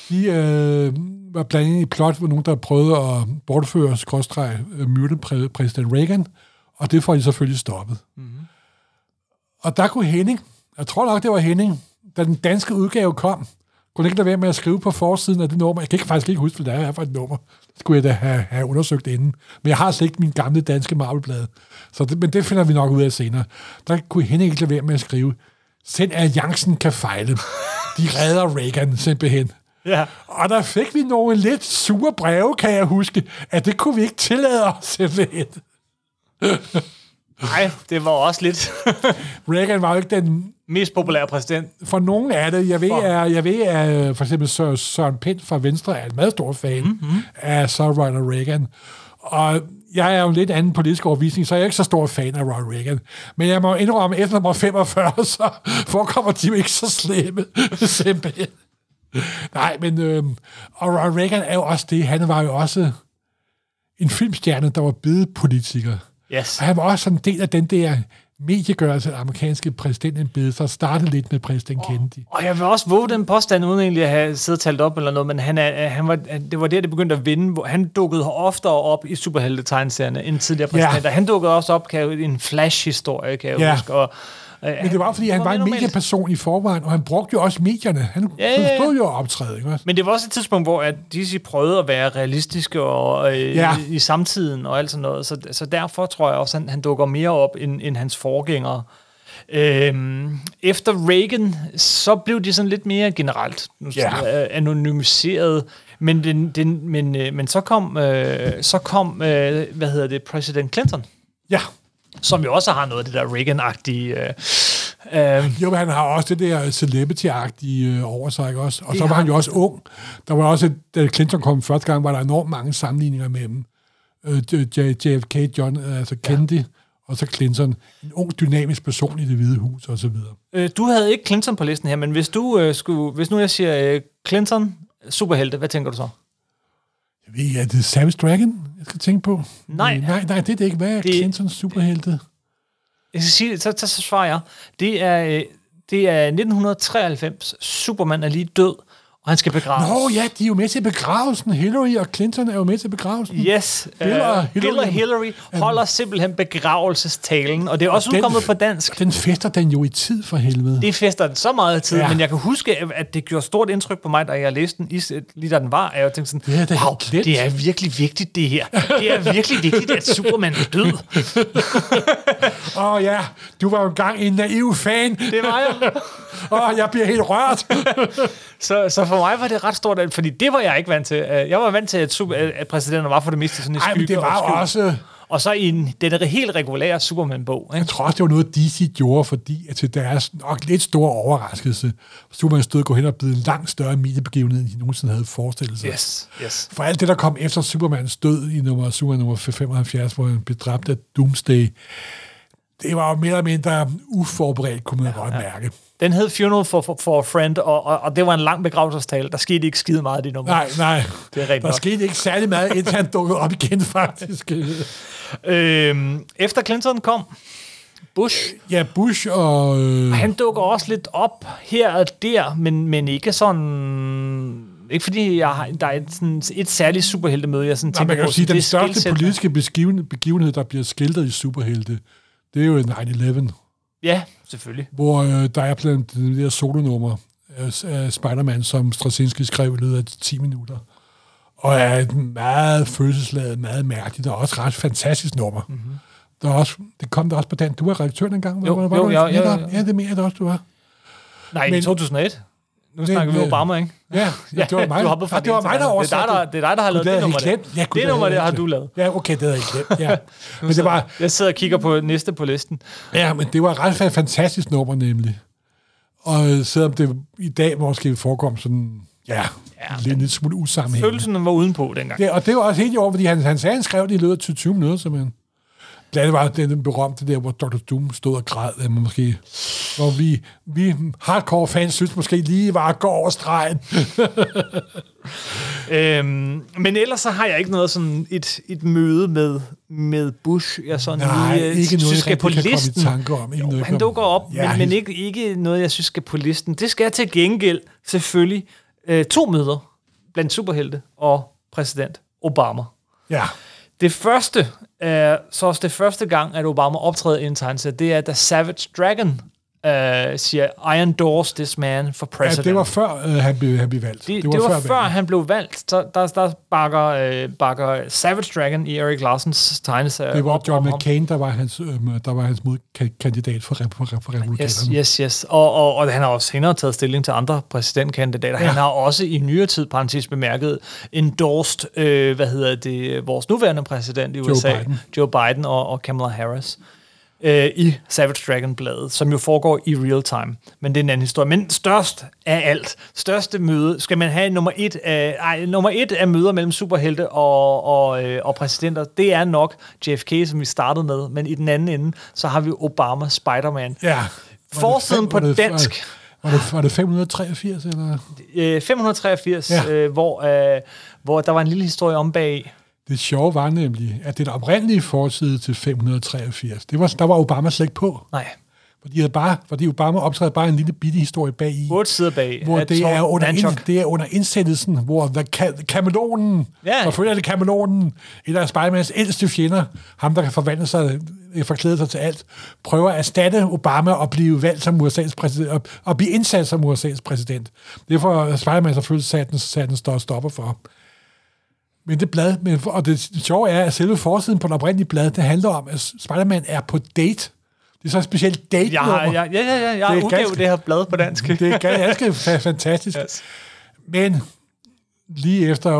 de øh, var blandt andet i plot, hvor nogen, der prøvede at bortføre, skråstreg, øh, myrde præ- præsident Reagan, og det får de selvfølgelig stoppet. Mhm. Mm-hmm. Og der kunne Henning, jeg tror nok, det var Henning, da den danske udgave kom, kunne ikke lade være med at skrive på forsiden af det nummer. Jeg kan ikke, faktisk ikke huske, hvad det er for et nummer. Det skulle jeg da have, have undersøgt inden. Men jeg har slet ikke min gamle danske marvelblad. Så det, men det finder vi nok ud af senere. Der kunne Henning ikke lade være med at skrive, Selv alliancen kan fejle. De redder Reagan simpelthen. Ja. Og der fik vi nogle lidt sure breve, kan jeg huske, at det kunne vi ikke tillade os simpelthen. Nej, det var også lidt Reagan var jo ikke den mest populære præsident. for nogen af det. Jeg ved, at, jeg ved, at for eksempel Sø- Søren Pind fra Venstre er en meget stor fan mm-hmm. af så Ronald Reagan. Og jeg er jo en lidt anden politisk overvisning, så jeg er ikke så stor fan af Ronald Reagan. Men jeg må indrømme, at efter nummer 45, så forekommer de jo ikke så slemme, simpelthen. Nej, men øh, og Ronald Reagan er jo også det. Han var jo også en filmstjerne, der var blevet politiker. Yes. Og han var også en del af den der mediegørelse af amerikanske præsidentembede, der startede lidt med præsident Kennedy. Og jeg vil også våge den påstand, uden egentlig at have siddet talt op eller noget, men han er, han var, det var der, det begyndte at vinde. hvor Han dukkede oftere op i superhelte-tegneserierne end tidligere Ja. præsidenter. Han dukkede også op kan jeg, i en flash-historie, kan jeg Ja. huske. Og, Men det var, fordi han var en normalt. medieperson i forvejen, og han brugte jo også medierne. Han Ja, ja, ja. stod jo at optræde, ikke? Men det var også et tidspunkt, hvor at DC prøvede at være realistiske og, øh, Ja. i, i samtiden og alt sådan noget. Så, så derfor tror jeg også, at han, han dukker mere op end, end hans forgængere. Øhm, efter Reagan, så blev de sådan lidt mere generelt Ja. øh, anonymiseret. Men, den, den, men, øh, men så kom, øh, så kom øh, hvad hedder det, præsident Clinton, Ja. Som jo også har noget af det der Reagan-agtige... Øh, øh, Jo, men han har også det der celebrity-agtige øh, over sig, ikke også? Og så var han jo også ung. Der var også, da Clinton kom første gang, var der enormt mange sammenligninger med dem. Øh, JFK, John, øh, altså Kennedy, ja. og så Clinton. En ung, dynamisk person i det hvide hus, og så videre. Øh, du havde ikke Clinton på listen her, men hvis du øh, skulle, hvis nu jeg siger øh, Clinton, superhelte, hvad tænker du så? Jeg ved, er det Savage Dragon, jeg skal tænke på? Nej. Øh, Nej, nej, det er det ikke. Hvad er Det- det... Clintons superhelte? Jeg skal sige, så, så, så svarer jeg. Det er, øh, det er 1993. Superman er lige død, og han skal begraves. Nå ja, de er jo med til begravelsen. Hillary og Clinton er jo med til begravelsen. Yes, Bill og uh, Bill og Hillary. Hillary holder simpelthen begravelsestalen, og det er også den- udkommet på dansk. Den fester den jo i tid for helvede. Det fester den så meget tid, Ja. men jeg kan huske, at det gjorde stort indtryk på mig, da jeg læste den, lige da den var, og jeg tænkte sådan, Det er wow, glemt." det er virkelig vigtigt det her. Det er virkelig vigtigt, at Superman er død. Åh oh, ja, du var jo engang en naiv fan. Det var jeg. Åh, jeg bliver helt rørt. Så, så for mig var det ret stort, fordi det var jeg ikke vant til. Øh, Jeg var vant til, at, super, at præsidenten var for det meste sådan i Nej, men skygge det var og også... Og så i en, den helt regulære Superman-bog. Jeg Ikke? tror også, det var noget, DC gjorde, fordi at til deres nok lidt store overraskelse, Superman stod gå hen og blevet en langt større mediebegivenhed, end de nogensinde havde forestillet sig. Yes, yes. For alt det, der kom efter Supermans død i nummer, Superman nummer 75, hvor han blev dræbt af Doomsday, det var jo mere eller mindre uforberedt, kunne man ja, godt mærke. Den hed Funeral for, for, for a Friend, og, og, og det var en lang begravelsestale. Der skete ikke skide meget i det nummer. Nej, nej. Det er Der nok. skete ikke særlig meget, indtil han dukkede op igen, faktisk. Øhm, efter Clinton kom, Bush, Ja, Bush og... Øh, han dukker også lidt op her og der, men, men ikke sådan... Ikke fordi jeg har, der er et, sådan, et særligt superheltemøde, jeg sådan nej, tænker man kan på. sige, den største politiske begivenhed, begivenhed, der bliver skildret i superhelte, det er jo 9-11. Ja, selvfølgelig. hvor øh, der er blandt det der solonummer af, Spider-Man, som Straczynski skrev i løbet af 10 minutter. Og er et meget følelsesladet, meget mærkeligt, og også ret fantastisk nummer. Mm-hmm. Der er også, det kom der også på den. Du var redaktør dengang. Jo, var, var jo, du ja, ikke? ja, ja. ja, det mener jeg også, du var. Nej, Men- i 2001. Nu snakker vi øh, Obama, ikke? Ja, ja, det var mig. du hoppede fra ja, det var mig, der det andet. Det er dig, oversatte der, det er dig, der har lavet det havde nummer glemt. Ja, det nummer der har du lavet. Ja, okay, det havde jeg glemt. Ja. Men det var, Jeg sidder og kigger på næste på listen. Ja, men det var et ret fantastisk nummer nemlig. Og selvom det i dag måske forekom sådan, ja, Ja, ja lidt, lidt smule usammenhængende. Følelsen var udenpå dengang. Ja, og det var også helt i år, fordi han, han sagde, han skrev det i løbet af 20 minutter, simpelthen. Andet var den berømte der, hvor Dr. Doom stod og græd, man måske, hvor vi, vi hardcore fans synes måske lige var at gå over stregen. Øhm, men ellers så har jeg ikke noget sådan et, et møde med, med Bush. Jeg sådan Nej, lige, øh, ikke noget, synes jeg skal på listen. tanke om. Jo, noget, jeg han dukker op, Ja, men, men ikke, ikke noget, jeg synes skal på listen. Det skal til gengæld selvfølgelig øh, to møder blandt superhelte og præsident Obama. Ja, det første, er så også det første gang, at Obama optræder i en tegneserie, det er, da Savage Dragon øh, siger, I endorse this man for Ja, president. det var før øh, han, blev, han blev valgt. det, det, var, det var før, valget. han blev valgt. Så der, der bakker, øh, bakker Savage Dragon i Erik Larsens tegneserie. Det var op John. McCain, der var hans, øh, der var hans modkandidat for, for, for republikanerne. Yes, yes, yes. Og, og, og han har også senere taget stilling til andre præsidentkandidater. Ja. Ja. Han har også i nyere tid, parentes bemærket, endorsed, øh, hvad hedder det, vores nuværende præsident i USA, Biden. Joe Biden og, og Kamala Harris, øh, i Savage Dragon-bladet, som jo foregår i real time. Men det er en anden historie. Men størst af alt, største møde, skal man have nummer et af, ej, nummer et af møder mellem superhelte og, og, øh, og præsidenter, det er nok JFK, som vi startede med, men i den anden ende, så har vi Obama, Spider-Man, Ja. Forsiden på dansk. Var det, var det 583, eller? øh, 583, ja. Ja. øh, hvor, øh, hvor der var en lille historie om bag. Det sjove var nemlig, at den oprindelige forside til 583, det var, der var Obama slet ikke på. Nej, Fordi, havde bare, fordi Obama optræder bare en lille bitte historie bag i. otte sider bag. hvor det er, under ind, det er under indsættelsen, hvor the ka- kameleonen, Ja. forfølger det kameleonen, en af Spider-Mans ældste fjender, ham der kan forvandle sig, øh, forklæde sig til alt, prøver at erstatte Obama og blive valgt som USA's præsident, og, og blive indsat som USA's præsident. Det får Spider-Man selvfølgelig sat den, sat står stopper for. Men det blad, men, og det sjove er, at selve forsiden på den oprindelige blad, det handler om, at Spider-Man er på date. Det er så et specielt date Jeg har, jeg, ja, ja, ja, jeg Det er udgavet ganske- det her blad på dansk. det er ganske fa- fantastisk. Yes. Men lige efter at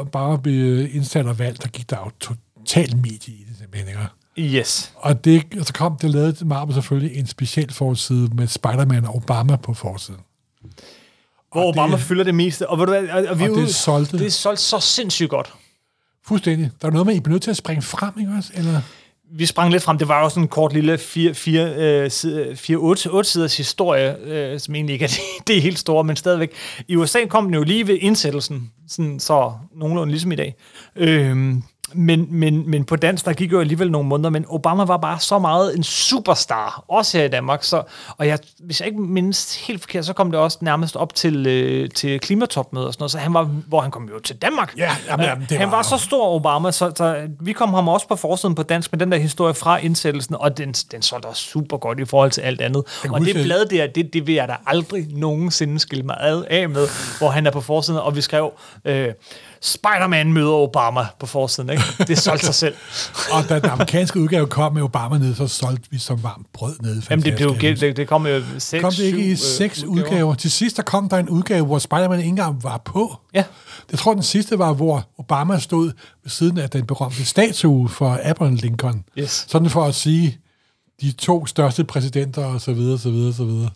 Obama blev indsat og valgt, der gik der jo total medie i det simpelthen. Ikke? Yes. Og, det, og så kom det lavet Marvel selvfølgelig en speciel forside med Spider-Man og Obama på forsiden. Hvor Og Obama det- fylder det meste. Og, ved du, hvad, og, og, vi Og er det ude- solgte. det er solgt så sindssygt godt. Fuldstændig. Der er noget med, at I bliver nødt til at springe frem, ikke også? Eller? vi sprang lidt frem. Det var jo sådan en kort lille 4-8 siders historie, øh, som egentlig ikke er det, det er helt store, men stadigvæk. I USA kom den jo lige ved indsættelsen, sådan, så nogenlunde ligesom i dag. Øhm, men, men, men på dansk, der gik jo alligevel nogle måneder, men Obama var bare så meget en superstar, også her i Danmark. Så, og jeg, hvis jeg ikke mindes helt forkert, så kom det også nærmest op til, øh, til klimatopmødet og sådan noget, så han var, hvor han kom jo til Danmark. Ja, jamen, jamen, det han var- var så stor, Obama, så, så vi kom ham også på forsiden på dansk med den der historie fra indsættelsen, og den, den solgte også super godt i forhold til alt andet. Og det blad der, det, det vil jeg da aldrig nogensinde skille mig ad, af med, hvor han er på forsiden, og vi skrev, øh, Spider-Man møder Obama på forsiden, ikke? Det solgte sig selv. Og da den amerikanske udgave kom med Obama ned, så solgte vi som varmt brød ned. Jamen, det, blev, det, det kom jo seks, kom det ikke i øh, seks udgaver. Til sidst der kom der en udgave, hvor Spider-Man ikke engang var på. Ja. Jeg tror, den sidste var, hvor Obama stod ved siden af den berømte statue for Abraham Lincoln. Yes. Sådan for at sige, de to største præsidenter, og så videre, så videre, så videre.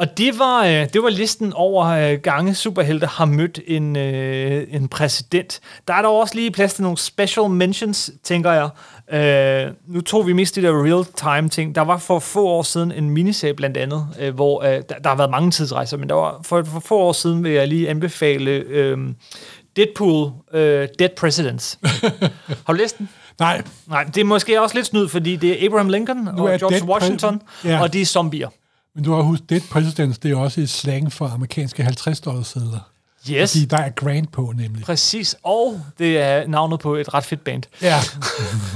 Og det var, øh, det var listen over øh, gange superhelte har mødt en, øh, en præsident. Der er der også lige plads til nogle special mentions, tænker jeg. Øh, nu tog vi mest de der real-time ting. Der var for få år siden en miniserie blandt andet, øh, hvor øh, der, der har været mange tidsrejser, men der var for, for få år siden vil jeg lige anbefale øh, Deadpool, øh, Dead Presidents. har du læst den? Nej, Nej, det er måske også lidt snyd, fordi det er Abraham Lincoln og George Dead Pre- Washington, Ja. og de er zombier. Men du har husket, Dead Presidents, det er også et slang for amerikanske 50 dollars. Yes. Fordi der er Grant på, nemlig. Præcis, og det er navnet på et ret fedt band. Ja,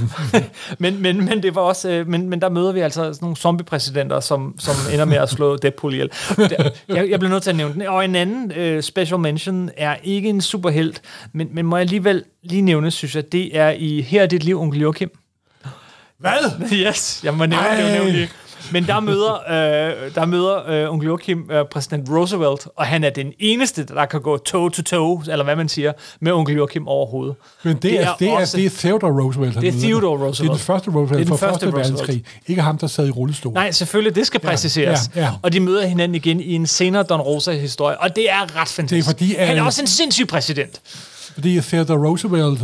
Men, men, men det var også, øh, men, men der møder vi altså sådan nogle zombie-præsidenter, som, som ender med at slå Deadpool ihjel. Jeg, jeg bliver nødt til at nævne den. Og en anden øh, special mention er ikke en superhelt, men, men må jeg alligevel lige nævne, synes jeg, det er i Her er dit liv, onkel Joachim. hvad? Yes, jeg må nævne det jo Ej. nemlig. Men der møder, øh, der møder øh, onkel Joachim øh, præsident Roosevelt, og han er den eneste, der kan gå toe-to-toe, eller hvad man siger, med onkel Joachim overhovedet. Men det, det, er, det, er, også- det er Theodore Roosevelt. Det er. Theodore Det er Roosevelt. den første Roosevelt Det er den fra første første Roosevelt. verdenskrig. Ikke ham, der sad i rullestol. Nej, selvfølgelig, det skal præciseres. ja, ja. Og de møder hinanden igen i en senere Don Rosa-historie, og det er ret fantastisk. fordi, Han er også en sindssyg præsident. Fordi Theodore Roosevelt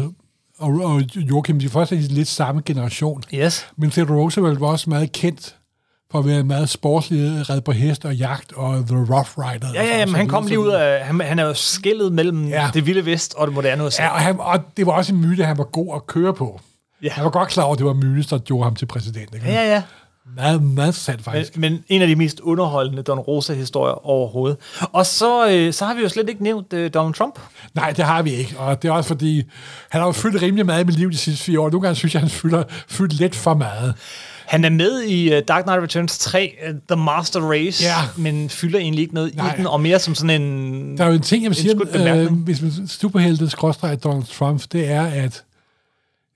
og, og Joachim, de er først lidt samme generation. Yes. Men Theodore Roosevelt var også meget kendt for at være meget sportslig, red på hest og jagt og The Rough Rider. Ja, ja, men han kom lige ud af... Han, han er jo skillet mellem ja. Det vilde vest og det moderne USA. Ja, og, han, og det var også en myte, at han var god at køre på. Ja. Han var godt klar over, at det var myte, der gjorde ham til præsident. Ikke? Ja, ja. Meget, meget Men, faktisk. men en af de mest underholdende Don Rosa-historier overhovedet. Og så, øh, så har vi jo slet ikke nævnt øh, Donald Trump. Nej, det har vi ikke. Og det er også fordi, han har jo fyldt rimelig meget i mit liv de sidste fire år. Nogle gange synes jeg, han fylder, fyldt lidt for meget. Han er med i uh, Dark Knight Returns 3, uh, The Master Race, Ja. men fylder egentlig ikke noget Nej. i den, og mere som sådan en... Der er jo en ting, jeg vil sige, øh, hvis man superhelte skråstreger Donald Trump, det er, at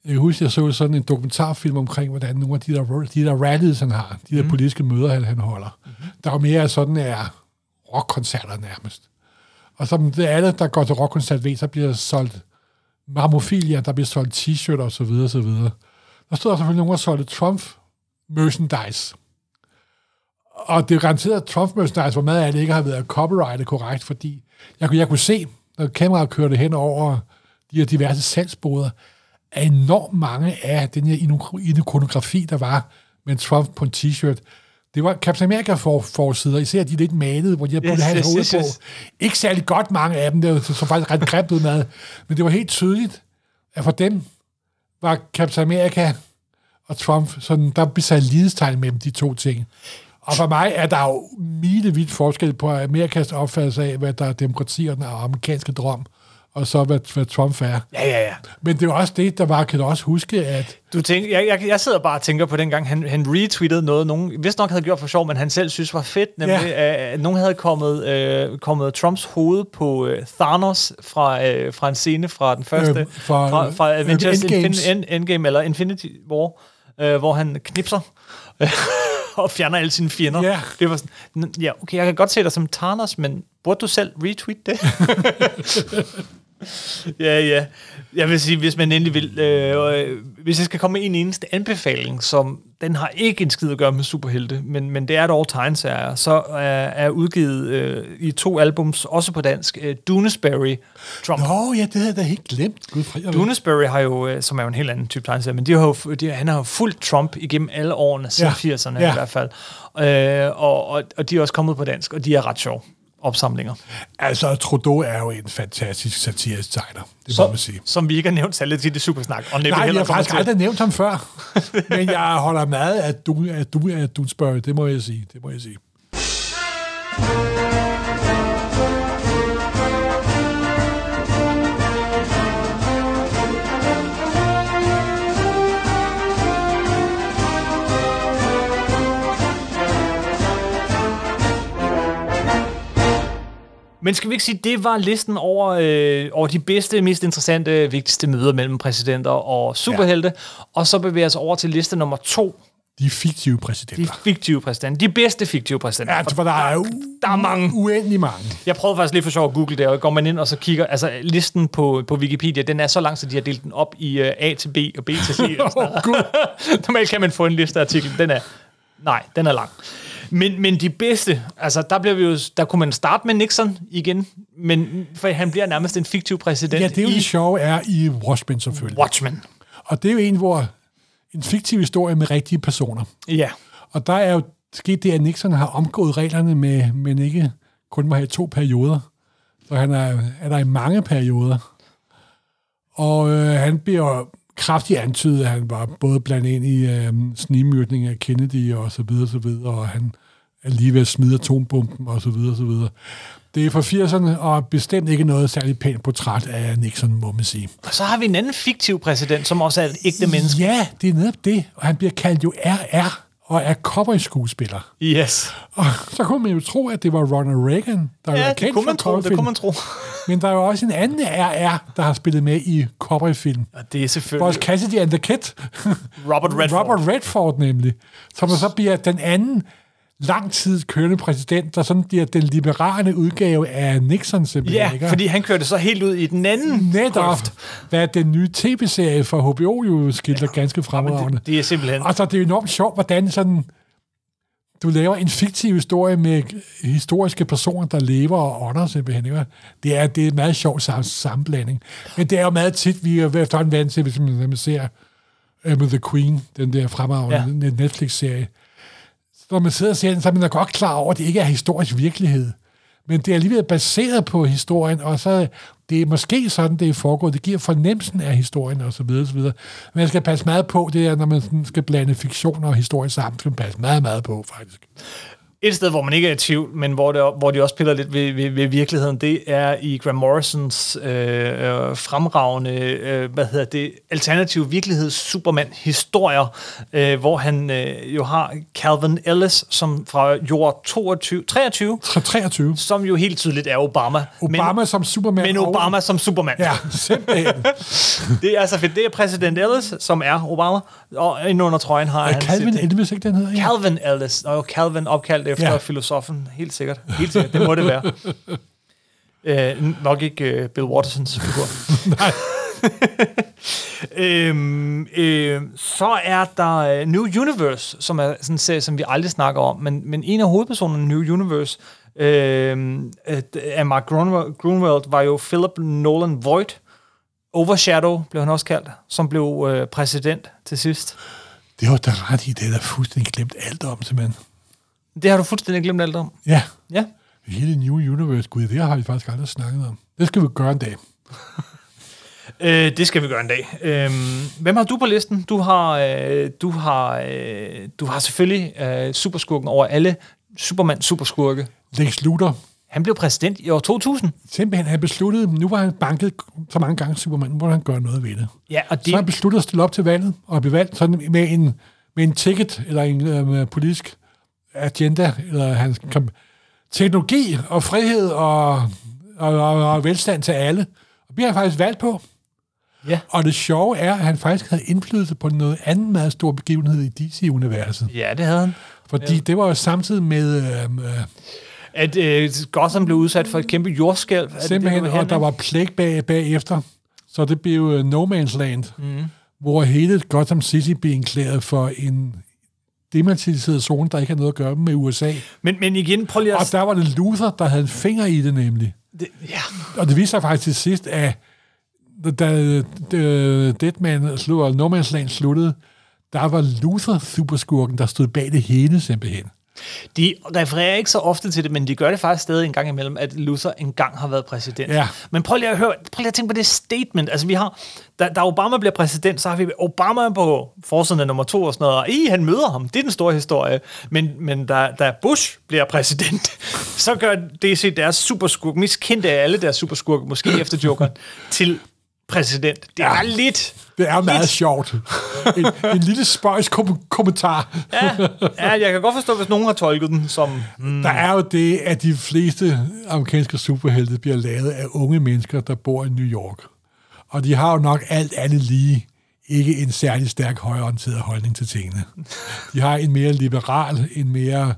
jeg kan huske, jeg så sådan en dokumentarfilm omkring, hvordan nogle af de der, de der rallies, han har, de der mm. politiske møder, han, han holder, mm-hmm. der er mere sådan er rockkoncerter nærmest. Og som det alle, der går til rockkoncert, ved, så bliver der solgt marmofilia, der bliver solgt t-shirt og så videre, så videre. Der stod der selvfølgelig nogen, der solgte Trump merchandise. Og det er garanteret, at Trump merchandise, hvor meget af det ikke har været copyrightet korrekt, fordi jeg, kunne- jeg kunne se, når kameraet kørte hen over de her diverse salgsboder, at enormt mange af den her ikonografi, der var med Trump på en t-shirt, det var Captain America for, forsider, især de lidt malede, hvor de har puttet Yes, hans yes, hoved yes, på. Ikke særlig godt mange af dem, det var så faktisk ret grimt ud med, men det var helt tydeligt, at for dem var Captain America og Trump, sådan, der blev sat lidestegn mellem de to ting. Og for mig er der jo milevidt forskel på Amerikas opfattelse af, hvad der er demokrati og den amerikanske drøm, og så hvad, hvad Trump er. Ja, ja, ja. Men det er også det, der var, kan du også huske, at Du tænker, jeg, jeg, jeg sidder bare og tænker på dengang, han, han retweetede noget, nogen vist nok havde gjort for sjov, men han selv synes var fedt, nemlig Ja. at nogen havde kommet, øh, kommet Trumps hoved på øh, Thanos fra, øh, fra en scene fra den første, Øh, fra, fra, fra øh, Avengers. Infin, End, Endgame, eller Infinity War, øh, hvor han knipser og fjerner alle sine fjender. Ja. Det var sådan, ja, okay, jeg kan godt se dig som Thanos, men burde du selv retweet det? Ja, ja. Jeg vil sige, hvis man endelig vil... Øh, øh, hvis jeg skal komme med en eneste anbefaling, som den har ikke en skid at gøre med superhelte, men, men det er time serie, så er, er udgivet øh, i to albums, også på dansk, øh, Doonesbury Trump. Nå ja, det havde jeg da helt glemt. Gud, Doonesbury har jo, øh, som er jo en helt anden type tegneserie, men de har jo, de, han har jo fulgt Trump igennem alle årene, siden Ja. 80'erne Ja. i hvert fald. Øh, og, og, og de er også kommet på dansk, og de er ret sjove opsamlinger. Altså, Trudeau er jo en fantastisk satirisk tegner, det må man sige. som vi ikke har nævnt særligt til det supersnak. Og Nej, jeg har faktisk til. aldrig nævnt ham før. Men jeg holder meget af, du, af, du, af Dunsbury, det må jeg sige. Det må jeg sige. Men skal vi ikke sige, det var listen over, øh, over de bedste, mest interessante, vigtigste møder mellem præsidenter og superhelte. Ja. Og så bevæger vi os over til liste nummer to. De fiktive De præsidenter. fiktive præsidenter. De bedste fiktive præsidenter. Ja, for der er jo der er mange. uendelig mange. Jeg prøvede faktisk lige for sjov at google det, og går man ind og så kigger, altså listen på, på Wikipedia, den er så lang, så de har delt den op i uh, A til B og B til C. og Gud. Normalt kan man få en listeartikel. Den er, nej, den er lang. Men, men de bedste, altså der, bliver vi jo, der kunne man starte med Nixon igen, men for han bliver nærmest en fiktiv præsident Ja, det er jo i det sjove er i Watchmen selvfølgelig. Watchmen. Og det er jo en, hvor en fiktiv historie med rigtige personer. Ja, Og der er jo sket det, at Nixon har omgået reglerne med, men ikke kun må have to perioder. Så han er, er der i mange perioder. Og øh, han bliver kraftigt antydet, at han var både blandt ind i øh, snimyrkning af Kennedy og så videre, så videre, og han er lige ved at smide atombomben og så videre, så videre. Det er fra 80'erne, og bestemt ikke noget særligt pænt portræt af Nixon, må man sige. og så har vi en anden fiktiv præsident, som også er et ægte menneske. Ja, det er netop det. Og han bliver kaldt jo RR, og er cowboy-skuespiller. Yes. Og så kunne man jo tro, at det var Ronald Reagan, der Ja, var det kendt kunne for man tro, det kunne man tro. Men der er jo også en anden RR, der har spillet med i cowboyfilm. Og det er selvfølgelig Vores Cassidy and the Kid. Robert Redford. Robert Redford nemlig. Som så bliver den anden lang tid kørende præsident, der sådan bliver den liberale udgave af Nixon simpelthen. Ja, ikke? fordi han kørte så helt ud i den anden Netop, grøft. hvad den nye tv-serie fra HBO jo skildrer ja, ganske fremragende. Det, det er simpelthen... Og så det er enormt sjovt, hvordan sådan, du laver en fiktiv historie med historiske personer, der lever og ånder simpelthen. Ikke? Det er, det er en meget sjov sam- sammenblanding. Men det er jo meget tit, vi er efterhånden vant til, hvis man, når man ser uh, med The Queen, den der fremragende ja. Netflix-serie. Når man sidder og ser den, så er man da godt klar over, at det ikke er historisk virkelighed. Men det er alligevel baseret på historien, og så det er måske sådan, det er foregået. Det giver fornemmelsen af historien, og så videre, og så videre. Men man skal passe meget på, det er, når man sådan skal blande fiktion og historie sammen, skal man passe meget, meget på, faktisk. Et sted, hvor man ikke er i tvivl, men hvor, det, hvor de også piller lidt ved, ved, ved virkeligheden, det er i Graham Morrisons øh, øh, fremragende, øh, hvad hedder det, alternative virkeligheds Superman historier, øh, hvor han øh, jo har Calvin Ellis, som fra jord 22, 23, 23. som jo helt tydeligt er Obama. Obama men, som Superman. men og- Obama som Superman. Ja, simpelthen. Det er så fedt. Det er præsident Ellis, som er Obama, og inde under trøjen har han... Calvin sit- Elvis, ikke den hedder? Calvin Ellis. Og Calvin opkaldt efter Ja. filosofen. Helt sikkert. Helt sikkert. Det må det være. Øh, nok ikke øh, Bill Wattersons figur. Nej. øhm, øh, så er der øh, New Universe, som er sådan en serie, som vi aldrig snakker om, men, men en af hovedpersonerne i New Universe øh, øh, af Mark Grunwald, var jo Philip Nolan Voigt. Overshadow blev han også kaldt, som blev øh, præsident til sidst. Det var da ret i, det er der fuldstændig glemt alt om, simpelthen. Det har du fuldstændig glemt alt om. Ja, Ja. hele New Universe, gud, det har vi faktisk aldrig snakket om. Det skal vi gøre en dag. Øh, det skal vi gøre en dag. Øhm, hvem har du på listen? Du har, øh, du har, øh, du har selvfølgelig øh, superskurken over alle Superman-superskurke. Lex Luthor, Han blev præsident i år 2000. simpelthen, han besluttede, nu var han banket så mange gange Superman, nu han gøre noget ved det. Ja, og Så har han det, besluttet at stille op til valget, og blive valgt sådan med en, med en ticket, eller en øh, politisk agenda, eller hans teknologi og frihed og, og, og, og velstand til alle. Og bliver han faktisk valgt på. ja, Og det sjove er, at han faktisk havde indflydelse på noget andet meget stor begivenhed i DC-universet. ja, det havde han. Fordi ja. det var jo samtidig med øh, øh, At øh, Gotham blev udsat for et kæmpe jordskælv. Det simpelthen, det, vil og der var plague bag, bagefter. Så det blev øh, No Man's Land, mm. hvor hele Gotham City blev erklæret for en demilitariseret zone, der ikke har noget at gøre med USA. Men, men igen, prøv lige Og at... der var det Luther, der havde en finger i det nemlig. Det, ja, Og det viste sig faktisk til sidst, at da da Deadman slog, og No Man's Land sluttede, der var Luther superskurken, der stod bag det hele simpelthen. De refererer ikke så ofte til det, men de gør det faktisk stadig en gang imellem, at Luther engang har været præsident. Ja. Men prøv lige at høre, prøv lige at tænke på det statement. Altså vi har, da, da Obama bliver præsident, så har vi Obama på forsiden af nummer to og sådan noget, og I, han møder ham. Det er den store historie. Men, men da, da Bush bliver præsident, så gør DC deres superskurk, mest kendte af alle deres superskurke, måske efter Jokeren, til præsident. Det er Ja. lidt... Det er meget lidt- sjovt. En, en lille spøjs kom- kommentar. Ja, ja, jeg kan godt forstå, hvis nogen har tolket den som... Mm, Der er jo det, at de fleste amerikanske superhelte bliver lavet af unge mennesker, der bor i New York. Og de har jo nok alt andet lige ikke en særlig stærk højorienteret holdning til tingene. De har en mere liberal, en mere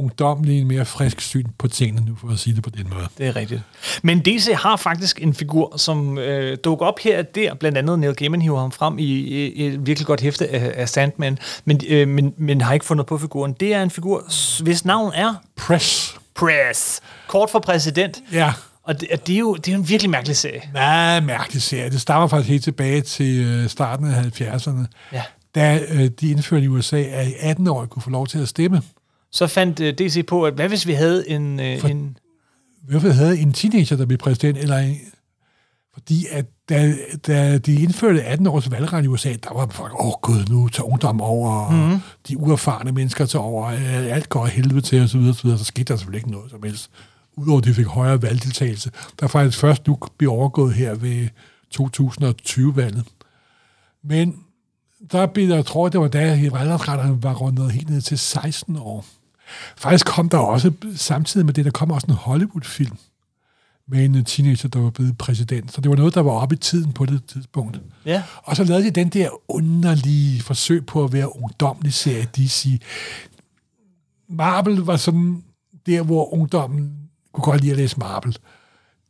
ungdomlig, en mere frisk syn på tingene, nu for at sige det på den måde. Det er rigtigt. Men DC har faktisk en figur, som øh, dukker op her og der. Blandt andet Neil Gaiman hiver ham frem i, et virkelig godt hæfte af, af Sandman, men, øh, men, men har ikke fundet på figuren. Det er en figur, hvis navn er Press. Press. Kort for præsident. Ja, Og det, og det, er jo det er jo en virkelig mærkelig serie. meget mærkelig serie. Det stammer faktisk helt tilbage til øh, starten af 70'erne, Ja. da øh, de indførte i USA, at 18-årige kunne få lov til at stemme. Så fandt øh, DC på, at hvad hvis vi havde en... Øh, For- en hvorfor havde en teenager, der blev præsident, eller en, fordi at da, da de indførte 18 års valgret i USA, der var folk, åh oh, gud, nu tager ungdom over, og Mhm. mm. de uerfarne mennesker tager over, øh, alt går helvede til, og så videre, så videre. Så skete der selvfølgelig ikke noget som helst. Udover at de fik højere valgdeltagelse, der faktisk først nu bliver overgået her ved 2020-valget. Men der blev der, jeg tror det var da, at valgretsretterne var rundet helt ned til 16 år. Faktisk kom der også, samtidig med det, der kom også en Hollywood-film med en teenager, der var blevet præsident. Så det var noget, der var oppe i tiden på det tidspunkt. ja. Og så lavede de den der underlige forsøg på at være ungdomlig serie DC. Marvel var sådan der, hvor ungdommen kunne godt lide at læse Marvel.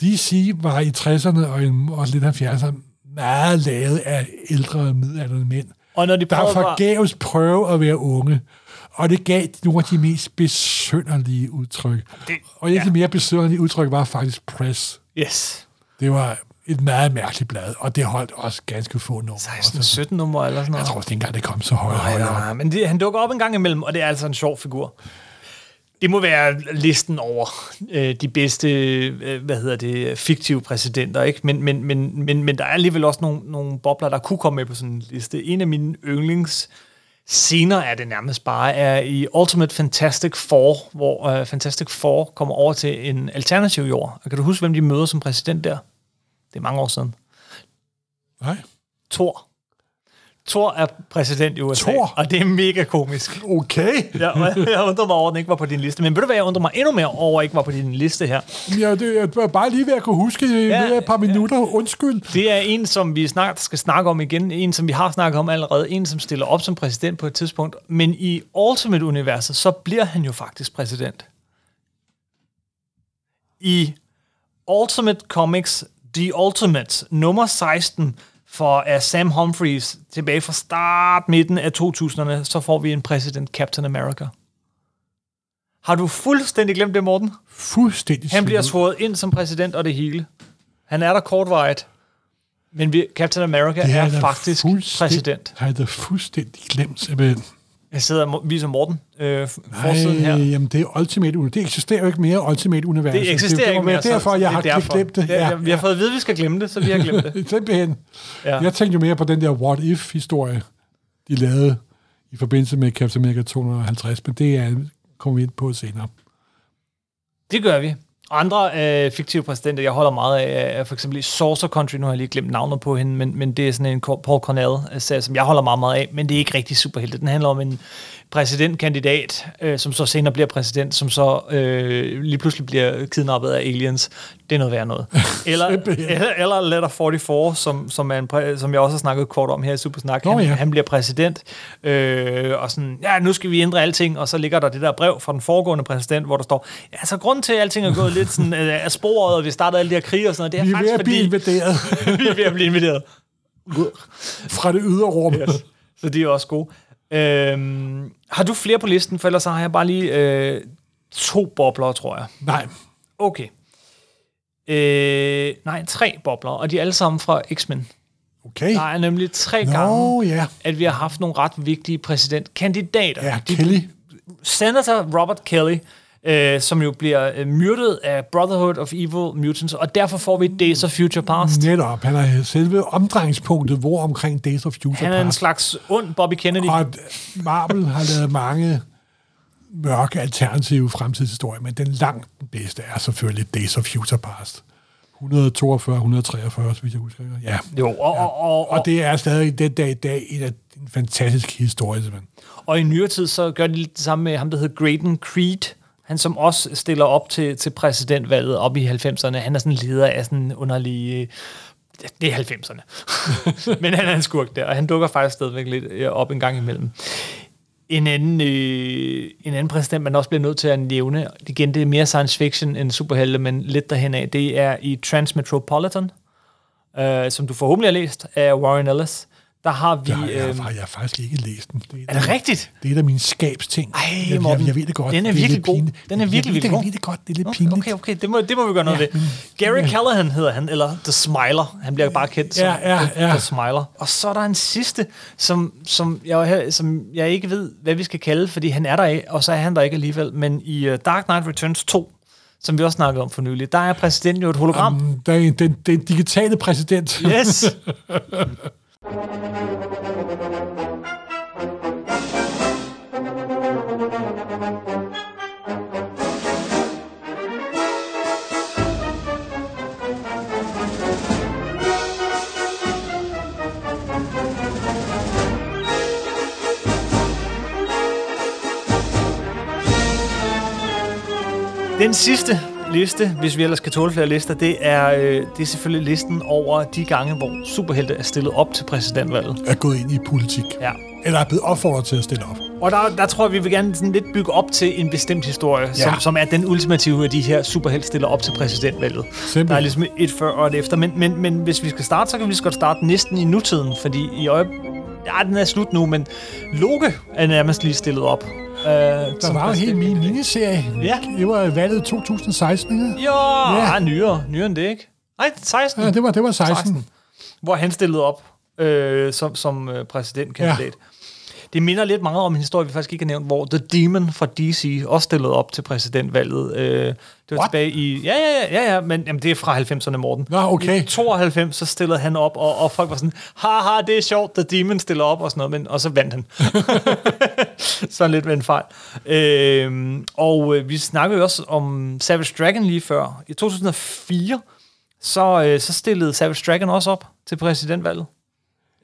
DC var i 60'erne og i- også lidt 70'erne meget lavet af ældre midaldrende mænd, Og når de der prøver bare- forgæves prøve at være unge. Og det gav nogle af de mest besønderlige udtryk. Det- og et af de ja. mere besønderlige udtryk var faktisk Press. Yes. Det var et meget mærkeligt blad, og det holdt også ganske få numre. 16-17 numre eller sådan noget. Jeg tror ikke engang, det kom så højt. Nej, nej, men det, han dukker op en gang imellem, og det er altså en sjov figur. Det må være listen over øh, de bedste, øh, hvad hedder det, fiktive præsidenter, ikke? Men, men, men, men, men der er alligevel også nogle, nogle bobler, der kunne komme med på sådan en liste. En af mine yndlings Senere er det nærmest bare er i Ultimate Fantastic Four, hvor uh, Fantastic Four kommer over til en alternativ jord. Og kan du huske, hvem de møder som præsident der? Det er mange år siden. Nej. Thor. Thor er præsident i USA, Thor? og det er mega komisk. Okay. Ja, jeg undrer mig over, at den ikke var på din liste. Men ved du hvad, jeg undrer mig endnu mere over, at ikke var på din liste her. Ja, det er bare lige ved at kunne huske i Ja, ja, et par minutter. Undskyld. Det er en, som vi snart skal snakke om igen. En, som vi har snakket om allerede. En, som stiller op som præsident på et tidspunkt. Men i Ultimate-universet, så bliver han jo faktisk præsident. I Ultimate Comics The Ultimate, nummer 16, for af Sam Humphries tilbage fra start midten af 2000'erne, så får vi en præsident Captain America. Har du fuldstændig glemt det, Morten? Fuldstændig Han bliver svoret ind som præsident og det hele. Han er der kortvarigt. Men vi, Captain America Det er, da faktisk præsident. Har jeg da fuldstændig glemt, simpelthen. Jeg sidder viser Morten øh, forsiden her. Jamen det er Ultimate Universe. Det eksisterer jo ikke mere, Ultimate Universe. Det eksisterer det, ikke må mere. derfor, jeg det har derfor. glemt det. Ja, ja, vi har fået at vide, at vi skal glemme det, så vi har glemt det. Simpelthen. Ja. Jeg tænkte jo mere på den der What If-historie, de lavede i forbindelse med Captain America 250, men det er, kommer vi ind på senere. Det gør vi. Andre øh, fiktive præsidenter, jeg holder meget af, er for eksempel i Saucer Country, nu har jeg lige glemt navnet på hende, men, men det er sådan en Paul Cornell-serie, som jeg holder meget, meget af, men det er ikke rigtig superhelte. Den handler om en præsidentkandidat, øh, som så senere bliver præsident, som så øh, lige pludselig bliver kidnappet af aliens. Det er noget værd noget. Eller, eller, eller Letter 44, som, som, er en præ, som jeg også har snakket kort om her i Supersnak. Han, ja. han bliver præsident, øh, og sådan, ja, nu skal vi ændre alting, og så ligger der det der brev fra den foregående præsident, hvor der står, ja, så grunden til, at alting er gået lidt sådan, øh, af sporet, og vi startede alle de her krige og sådan noget, det er Vi er ved faktisk at blive invaderet vi er ved at blive inviteret. fra det ydre rum. Yes. Så de er også gode. Øhm, har du flere på listen, for ellers så har jeg bare lige øh, to bobler, tror jeg. Nej, Okay. Øh, nej, tre bobler, og de er alle sammen fra X-Men. okay. Der er nemlig tre gange, Nå, ja. at vi har haft nogle ret vigtige præsidentkandidater. Ja, De- Kelly. Senator Robert Kelly, øh, som jo bliver øh, myrdet af Brotherhood of Evil Mutants, og derfor får vi Days of Future Past. Netop. Han er selve omdrejningspunktet, hvor omkring Days of Future Han er en Past. slags ond Bobby Kennedy. Og Marvel har lavet mange mørke alternative fremtidshistorier, men den langt bedste er selvfølgelig Days of Future Past. 142, 143, hvis jeg husker. Ja. Jo, og, og, og, Og det er stadig den dag i dag en, en fantastisk historie, simpelthen. Og i nyere tid, så gør de lidt det samme med ham, der hedder Graydon Creed. Han som også stiller op til, til præsidentvalget op i 90'erne. Han er sådan leder af sådan en underlig... Det er 90'erne. Men han er en skurk der, og han dukker faktisk stadigvæk lidt øh, op en gang imellem. En anden, øh, en anden præsident, man også bliver nødt til at nævne, igen, det er mere science fiction end superhelte, men lidt derhen af, det er i Transmetropolitan, øh, som du forhåbentlig har læst af Warren Ellis. Der har vi... Jeg, har- jeg, øh, har, jeg har faktisk ikke læst den. Det er det rigtigt? Det er et af mine skabsting. Ej, jeg, jeg, Morten, jeg ved det godt. den er Det virkelig god. pinligt. Den er Jeg virkelig, virkelig god. Jeg ved det godt, det er lidt pinligt. okay, okay. Det må, det må vi gøre noget Ja, ved. Gary Callahan hedder han, eller The Smiler. Han bliver bare kendt som Ja, ja, The, ja. The Smiler. Og så er der en sidste, som, som, jeg, som jeg ikke ved, hvad vi skal kalde, fordi han er der ikke, og så er han der ikke alligevel. Men i uh, Dark Knight Returns 2, som vi også snakkede om for nylig, der er præsidenten jo et hologram. Um, Der er en- den, den digitale præsident. yes! Den sidste liste, hvis vi ellers kan tåle flere lister, det er, øh, det er selvfølgelig listen over de gange, hvor superhelte er stillet op til præsidentvalget. er gået ind i politik. Ja. Eller er blevet opfordret til at stille op. Og der, der tror jeg, vi vil gerne sådan lidt bygge op til en bestemt historie, ja. som, som er den ultimative af de her superhelte stiller op til præsidentvalget. Simpelthen. Der er ligesom et før og et efter. Men, men, men hvis vi skal starte, så kan vi lige så godt starte næsten i nutiden, fordi i øje... Ja, den er slut nu, men Loke er nærmest lige stillet op. Øh, Der var jo en helt min miniserie. Ja. Det var valget 2016, ikke? Jo, Ja. ja. nyere. Nyere end det, ikke? Nej, 16. Ja, det var, det var 16. 16. Hvor han stillede op øh, som, som øh, præsidentkandidat. Ja. Det minder lidt meget om en historie, vi faktisk ikke har nævnt, hvor The Demon fra DC også stillede op til præsidentvalget. Øh, det var What? tilbage i... Ja, ja, ja, ja, ja men jamen, det er fra 90'erne, Morten. Nå, okay. I 92, så stillede han op, og, og folk var sådan, haha, det er sjovt, The Demon stiller op, og sådan noget, men, og så vandt han. sådan lidt med en fejl. Øh, og øh, vi snakkede jo også om Savage Dragon lige før. I 2004, så, øh, så stillede Savage Dragon også op til præsidentvalget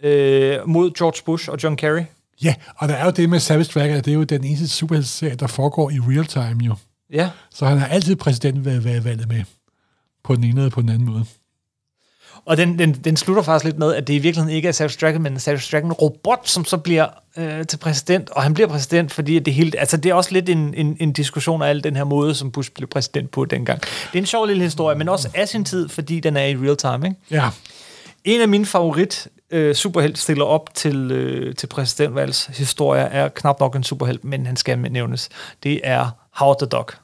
øh, mod George Bush og John Kerry. Ja, og der er jo det med Savage Dragon, at det er jo den eneste superheltserie, der foregår i real time jo. Ja, Så han har altid præsidentvalget med, på den ene eller på den anden måde. og den, den, den slutter faktisk lidt med, at det i virkeligheden ikke er Savage Dragon, men en Savage Dragon robot, som så bliver øh, til præsident, og han bliver præsident, fordi det hele, altså det er også lidt en, en, en diskussion af al den her måde, som Bush blev præsident på dengang. Det er en sjov lille historie, men også af sin tid, fordi den er i real time, ikke? Ja, En af mine favorit øh, superhelt stiller op til, øh, til præsidentvalgshistorier er knap nok en superhelt, men han skal nævnes. Det er Howard the Duck.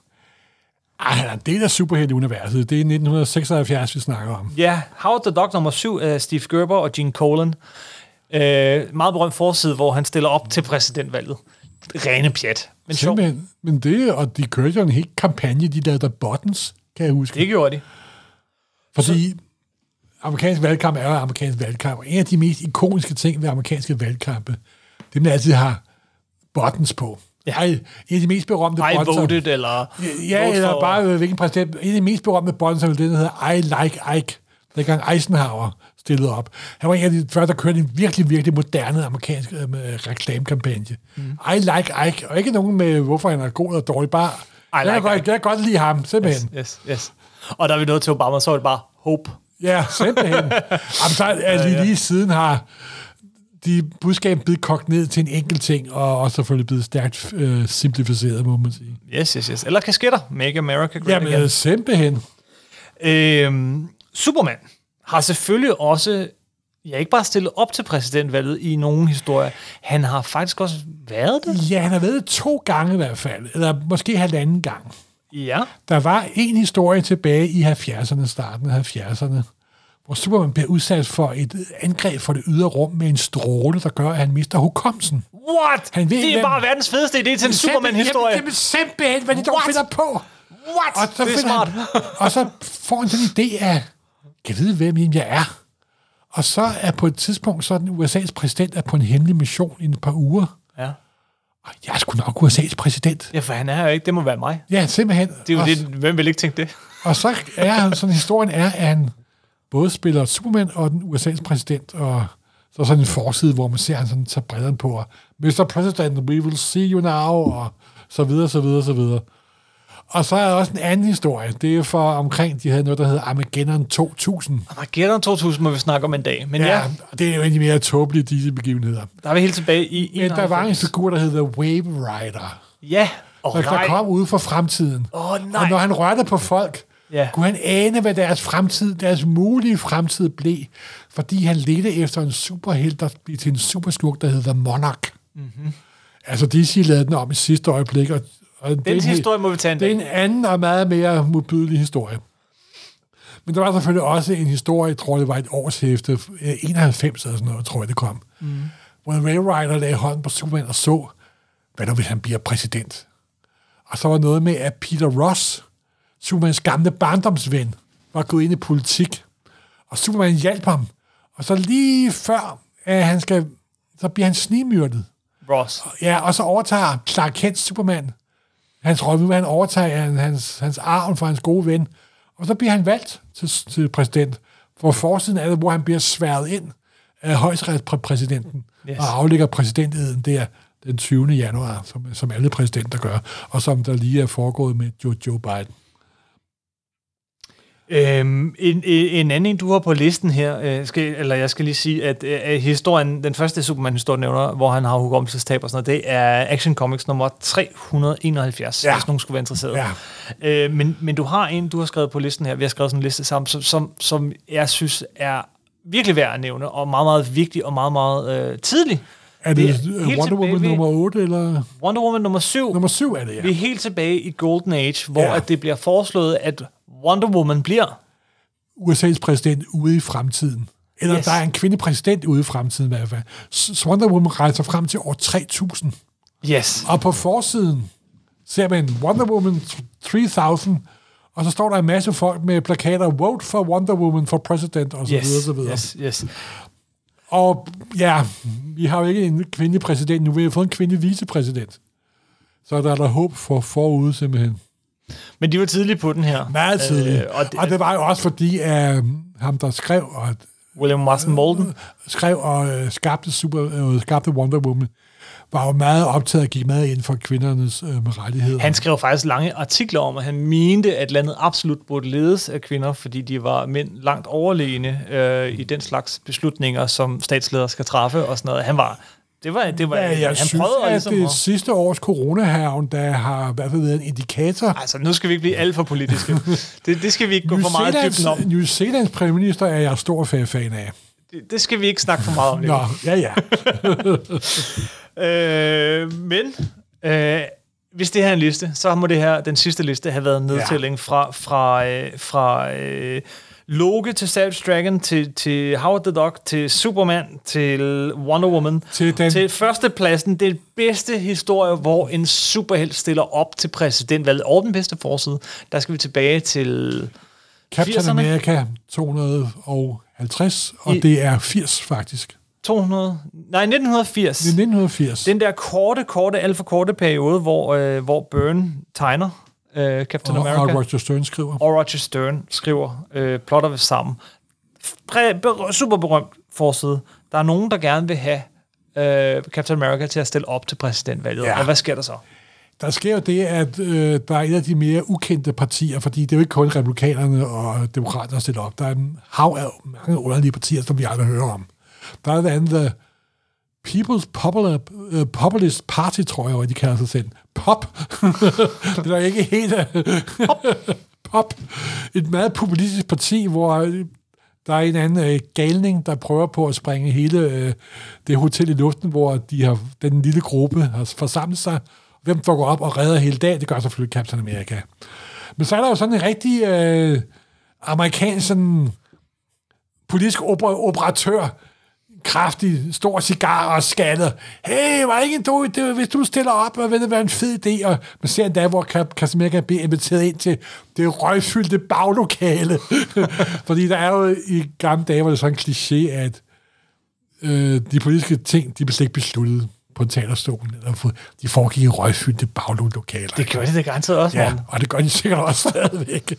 Ej, han er en del af superhelteuniverset. Det er 1976, vi snakker om. Ja, Howard the Duck nummer 7 af Steve Gerber og Gene Colan. Øh, meget berømt forside, hvor han stiller op til præsidentvalget. Rene pjat. Men. Simpelthen. Men det, og de kørte jo en helt kampagne, de lavede der buttons, kan jeg huske. Det gjorde de. Fordi amerikansk valgkamp er jo amerikansk valgkamp, og en af de mest ikoniske ting ved amerikanske valgkampe, det er, at man altid har buttons på. Ja. Ej, en af de mest berømte I buttons... voted, eller... Ja, vote eller for- bare øh, hvilken præsident. En af de mest berømte buttons er vel det, der hedder I like Ike. Dengang Eisenhower stillede op. Han var en af de første, der kørte en virkelig, virkelig moderne amerikansk øh, med reklamekampagne. Mm. I like Ike. Og ikke nogen med, hvorfor han er god eller dårlig. Bare, I jeg, like kan godt, Ike. jeg kan godt lide ham, simpelthen. Yes, yes. Og der er vi nået til Obama, så er det bare hope. Ja, simpelthen. Jamen, så er lige, lige siden har de budskab blevet kogt ned til en enkelt ting, og også selvfølgelig blevet stærkt øh, simplificeret, må man sige. Yes, yes, yes. Eller kasketter. Make America Great Jamen, Again. simpelthen. Øhm, Superman har selvfølgelig også, ja, ikke bare stillet op til præsidentvalget i nogen historie, han har faktisk også været det. Ja, han har været to gange i hvert fald, eller måske halvanden gang. Ja. Der var en historie tilbage i 70'erne, starten af 70'erne, hvor Superman bliver udsat for et angreb for det ydre rum med en stråle, der gør, at han mister hukommelsen. What? Han ved, det er hvem- bare verdens fedeste idé til en Superman-historie. Jamen, jamen simpelthen, hvad de dog finder på. What? Og så, det er smart. Han, og så får han sådan en idé af, kan jeg vide, hvem jeg er? Og så er på et tidspunkt sådan, USA's præsident er på en hemmelig mission i et par uger. Jeg er sgu nok USA's præsident. ja, for han er jo ikke. Det må være mig. Ja, simpelthen. Det er jo og, det. Hvem vil ikke tænke det? og så er sådan historien er, at han både spiller Superman og den USA's præsident, og så er sådan en forside, hvor man ser, at han sådan tager brillerne på, og Mr. President, we will see you now, og så videre, så videre, så videre. Og så er der også en anden historie. Det er for omkring, de havde noget, der hedder Armageddon 2000. Armageddon 2000 må vi snakke om en dag. Men ja, Ja, det er jo de mere tåbelige disse begivenheder. der er vi helt tilbage i Men der var en 91. figur, der hedder Wave Rider, Ja. Og der, der kom ud fra fremtiden. Åh, nej. Og når han rørte på folk, Ja. kunne han ane, hvad deres fremtid, deres mulige fremtid blev, fordi han ledte efter en superhelt, der blev til en superskurk, der hedder Monarch. Mm-hmm. Altså, DC lavede den om i sidste øjeblik, og, og det Den en helt- historie må vi tage en det er en anden og meget mere modbydelig historie. Men der var selvfølgelig også en historie, jeg tror det var et årshæfte, øh, 91 eller sådan noget, tror jeg det kom, mm. hvor Ray Rider lagde hånden på Superman og så, hvad nu hvis han bliver præsident. Og så var noget med, at Peter Ross, Supermans gamle barndomsven, var gået ind i politik, og Superman hjalp ham. Og så lige før, at han skal, så bliver han snimyrdet. Ross. Ja, og så overtager Clark Kent Superman hans rolle. Nu vil han hans, hans, hans arv fra hans gode ven. Og så bliver han valgt til, til præsident. For forsiden af det, hvor han bliver sværet ind af højesteretspræsidenten Yes. og aflægger præsidenteden der den 20. januar, som, som alle præsidenter gør, og som der lige er foregået med Joe, Joe Biden. Øhm, en, en en anden en, du har på listen her, øh, skal, eller jeg skal lige sige, at øh, historien, den første Superman-historie nævner, hvor han har hukommelsestab og sådan noget, det er Action Comics nummer 371, Ja. hvis nogen skulle være interesseret. Ja. Øh, men, men du har en, du har skrevet på listen her, vi har skrevet sådan en liste sammen, som, som, som jeg synes er virkelig værd at nævne, og meget, meget vigtig og meget, meget øh, tidlig. Er det, er det helt Wonder Woman nummer 8, eller Wonder Woman nummer 7, nummer 7 er det, ja. vi er helt tilbage i Golden Age, hvor Ja. at det bliver foreslået, at Wonder Woman bliver USA's præsident ude i fremtiden. Eller Yes. der er en kvindelig præsident ude i fremtiden i hvert fald. Så Wonder Woman rejser frem til år 3000. Yes. Og på forsiden ser man Wonder Woman 3000, og så står der en masse folk med plakater, vote for Wonder Woman for president, og så Yes. videre, så videre. Yes. Yes. Og ja, vi har jo ikke en kvindelig præsident nu, vi har fået en kvindelig vicepræsident. Så der er der håb for forude simpelthen. Men de var tidlige på den her. Meget tidligt. Øh, Øh, og det- og det var jo også fordi, at ham, der skrev og, William Marston Molden. skrev og øh, skabte, super, øh, skabte Wonder Woman, var jo meget optaget og gik meget ind for kvindernes øh, rettigheder. Han skrev faktisk lange artikler om, at han mente, at landet absolut burde ledes af kvinder, fordi de var mænd langt overlegne øh, i den slags beslutninger, som statsledere skal træffe og sådan noget. Han var... Det var, det var, Ja, jeg han synes, prøvede at ligesom det at, sidste års coronahavn, der har i hvert fald været en indikator. Altså, nu skal vi ikke blive alt for politiske. det, det skal vi ikke gå New for meget Zealands, dybden om. New Zealands premierminister er jeg stor fan af. Det, det skal vi ikke snakke for meget om. Nå, ja, ja. Øh, men øh, hvis det her er en liste, så må det her, den sidste liste, have været nedtælling fra, fra, øh, fra øh, Loke til Savage Dragon, til, til Howard the Duck, til Superman, til Wonder Woman, Til den- til førstepladsen. Det bedste historie, hvor en superhelt stiller op til præsidentvalget, og den bedste forside. Der skal vi tilbage til... Captain 80'erne? America 250, og I- det er 80 faktisk. 200, nej, 1980. Det er 1980. Den der korte, korte, alt for korte periode, hvor, øh, hvor Byrne tegner øh, Captain og, America, og Roger Stern skriver. og Roger Stern skriver, øh, plotter ved sammen. Præ, ber, super berømt forside. Der er nogen, der gerne vil have øh, Captain America til at stille op til præsidentvalget. Ja. Og hvad sker der så? Der sker jo det, at øh, der er et af de mere ukendte partier, fordi det er jo ikke kun republikanerne og demokraterne, der stiller op. Der er en hav af mange underlige partier, som vi aldrig hører om. Der er det andet The People's Popular, uh, Populist Party, tror jeg, de kalder sig selv. Pop. det er ikke helt... Pop. Pop. Et meget populistisk parti, hvor øh, der er en anden øh, galning, der prøver på at springe hele øh, det hotel i luften, hvor de har, den lille gruppe har forsamlet sig. Hvem får gå op og redder hele dagen? Det gør selvfølgelig Captain America. Men så er der jo sådan en rigtig øh, amerikansk sådan, politisk oper- operatør, kraftig, stor cigar og skaldet. Hey, var ikke en dårlig idé, hvis du stiller op, og vil det være en fed idé? Og man ser endda, hvor Captain America bliver inviteret ind til det røgfyldte baglokale. Fordi der er jo i gamle dage, hvor det er sådan en kliché, at øh, de politiske ting, de blev slet ikke besluttet på talerstolen. Eller for- de foregik i røgfyldte baglokaler. Det gør det da garanteret også, Ja, Morten. og det gør de sikkert også stadigvæk.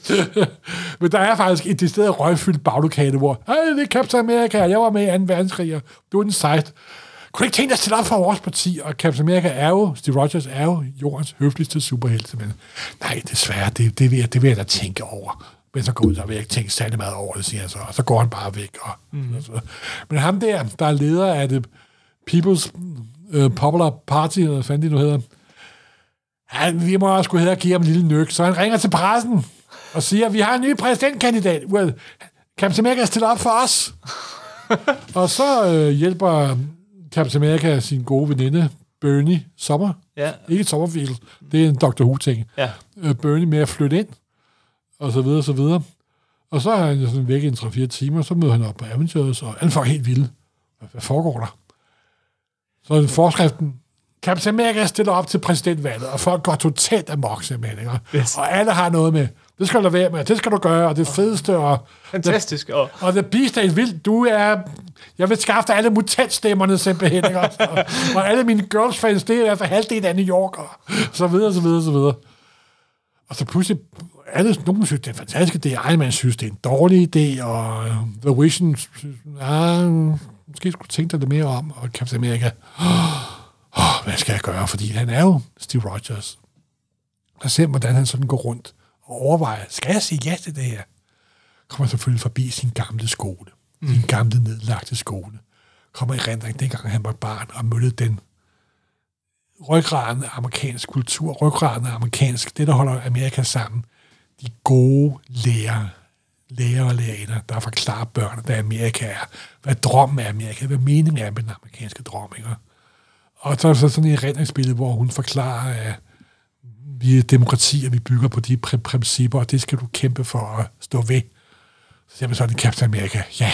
Men der er faktisk et decideret røgfyldt baglokale, hvor, hey, det er Captain America, jeg var med i 2. verdenskrig, og du er den sejt. Kunne du ikke tænke dig at stille op for vores parti? Og Captain America er jo, Steve Rogers er jo jordens høfligste superhelt. Men nej, desværre, det, det, vil jeg, det vil jeg da tænke over. Men så går ud, der vil jeg ikke tænke særlig meget over det, siger han så. Og så går han bare væk. Og, mm. og så. Men ham der, der er leder af det People's uh, Popular Party, eller hvad fanden det nu hedder, Ja, vi må også gå hen og give ham en lille nyk. Så han ringer til pressen og siger, vi har en ny præsidentkandidat. Well, Captain America stiller op for os. og så øh, hjælper Captain America sin gode veninde, Bernie Sommer. Ja, Ikke Sommerfield, det er en Dr. Who-ting. ja. Øh, Bernie med at flytte ind, og så videre, og så videre. Og så er han sådan væk i en 3-4 timer, så møder han op på Avengers, og folk er helt. Hvad, hvad foregår der? Så forskriften, Captain America stiller op til præsidentvalget, og folk går totalt amok simpelthen. Ikke? Yes. Og alle har noget med, det skal du være med, det skal du gøre, og det fedeste, og, Fantastisk. Og, og The Beast er vildt, du er, jeg vil skaffe dig alle mutantstemmerne simpelthen, ikke? Og, og, og alle mine girlfriends, det er i hvert fald halvdelen af New York, og så videre, så videre, så videre. Og så pludselig, alle, nogen synes, det er en fantastisk idé, Iron Man synes, det er en dårlig idé, og The Vision synes, ah, måske skulle tænke dig lidt mere om, og Captain America, oh, hvad skal jeg gøre? Fordi han er jo Steve Rogers. Og ser, hvordan han sådan går rundt og overvejer, skal jeg sige ja til det her? Kommer selvfølgelig forbi sin gamle skole. Mm. Sin gamle nedlagte skole. Kommer i rendring, dengang han var barn, og mødte den ryggraden af amerikansk kultur, ryggraden af amerikansk, det der holder Amerika sammen. De gode lærer, lærer og lærere, der forklarer børn, hvad Amerika er, hvad drømmen er Amerika, hvad meningen er med den amerikanske drøm. Ikke? Og så er der så sådan et redningsbillede, hvor hun forklarer, at vi er demokrati, og vi bygger på de pr- principper, og det skal du kæmpe for at stå ved. Så siger man sådan, Captain America, ja,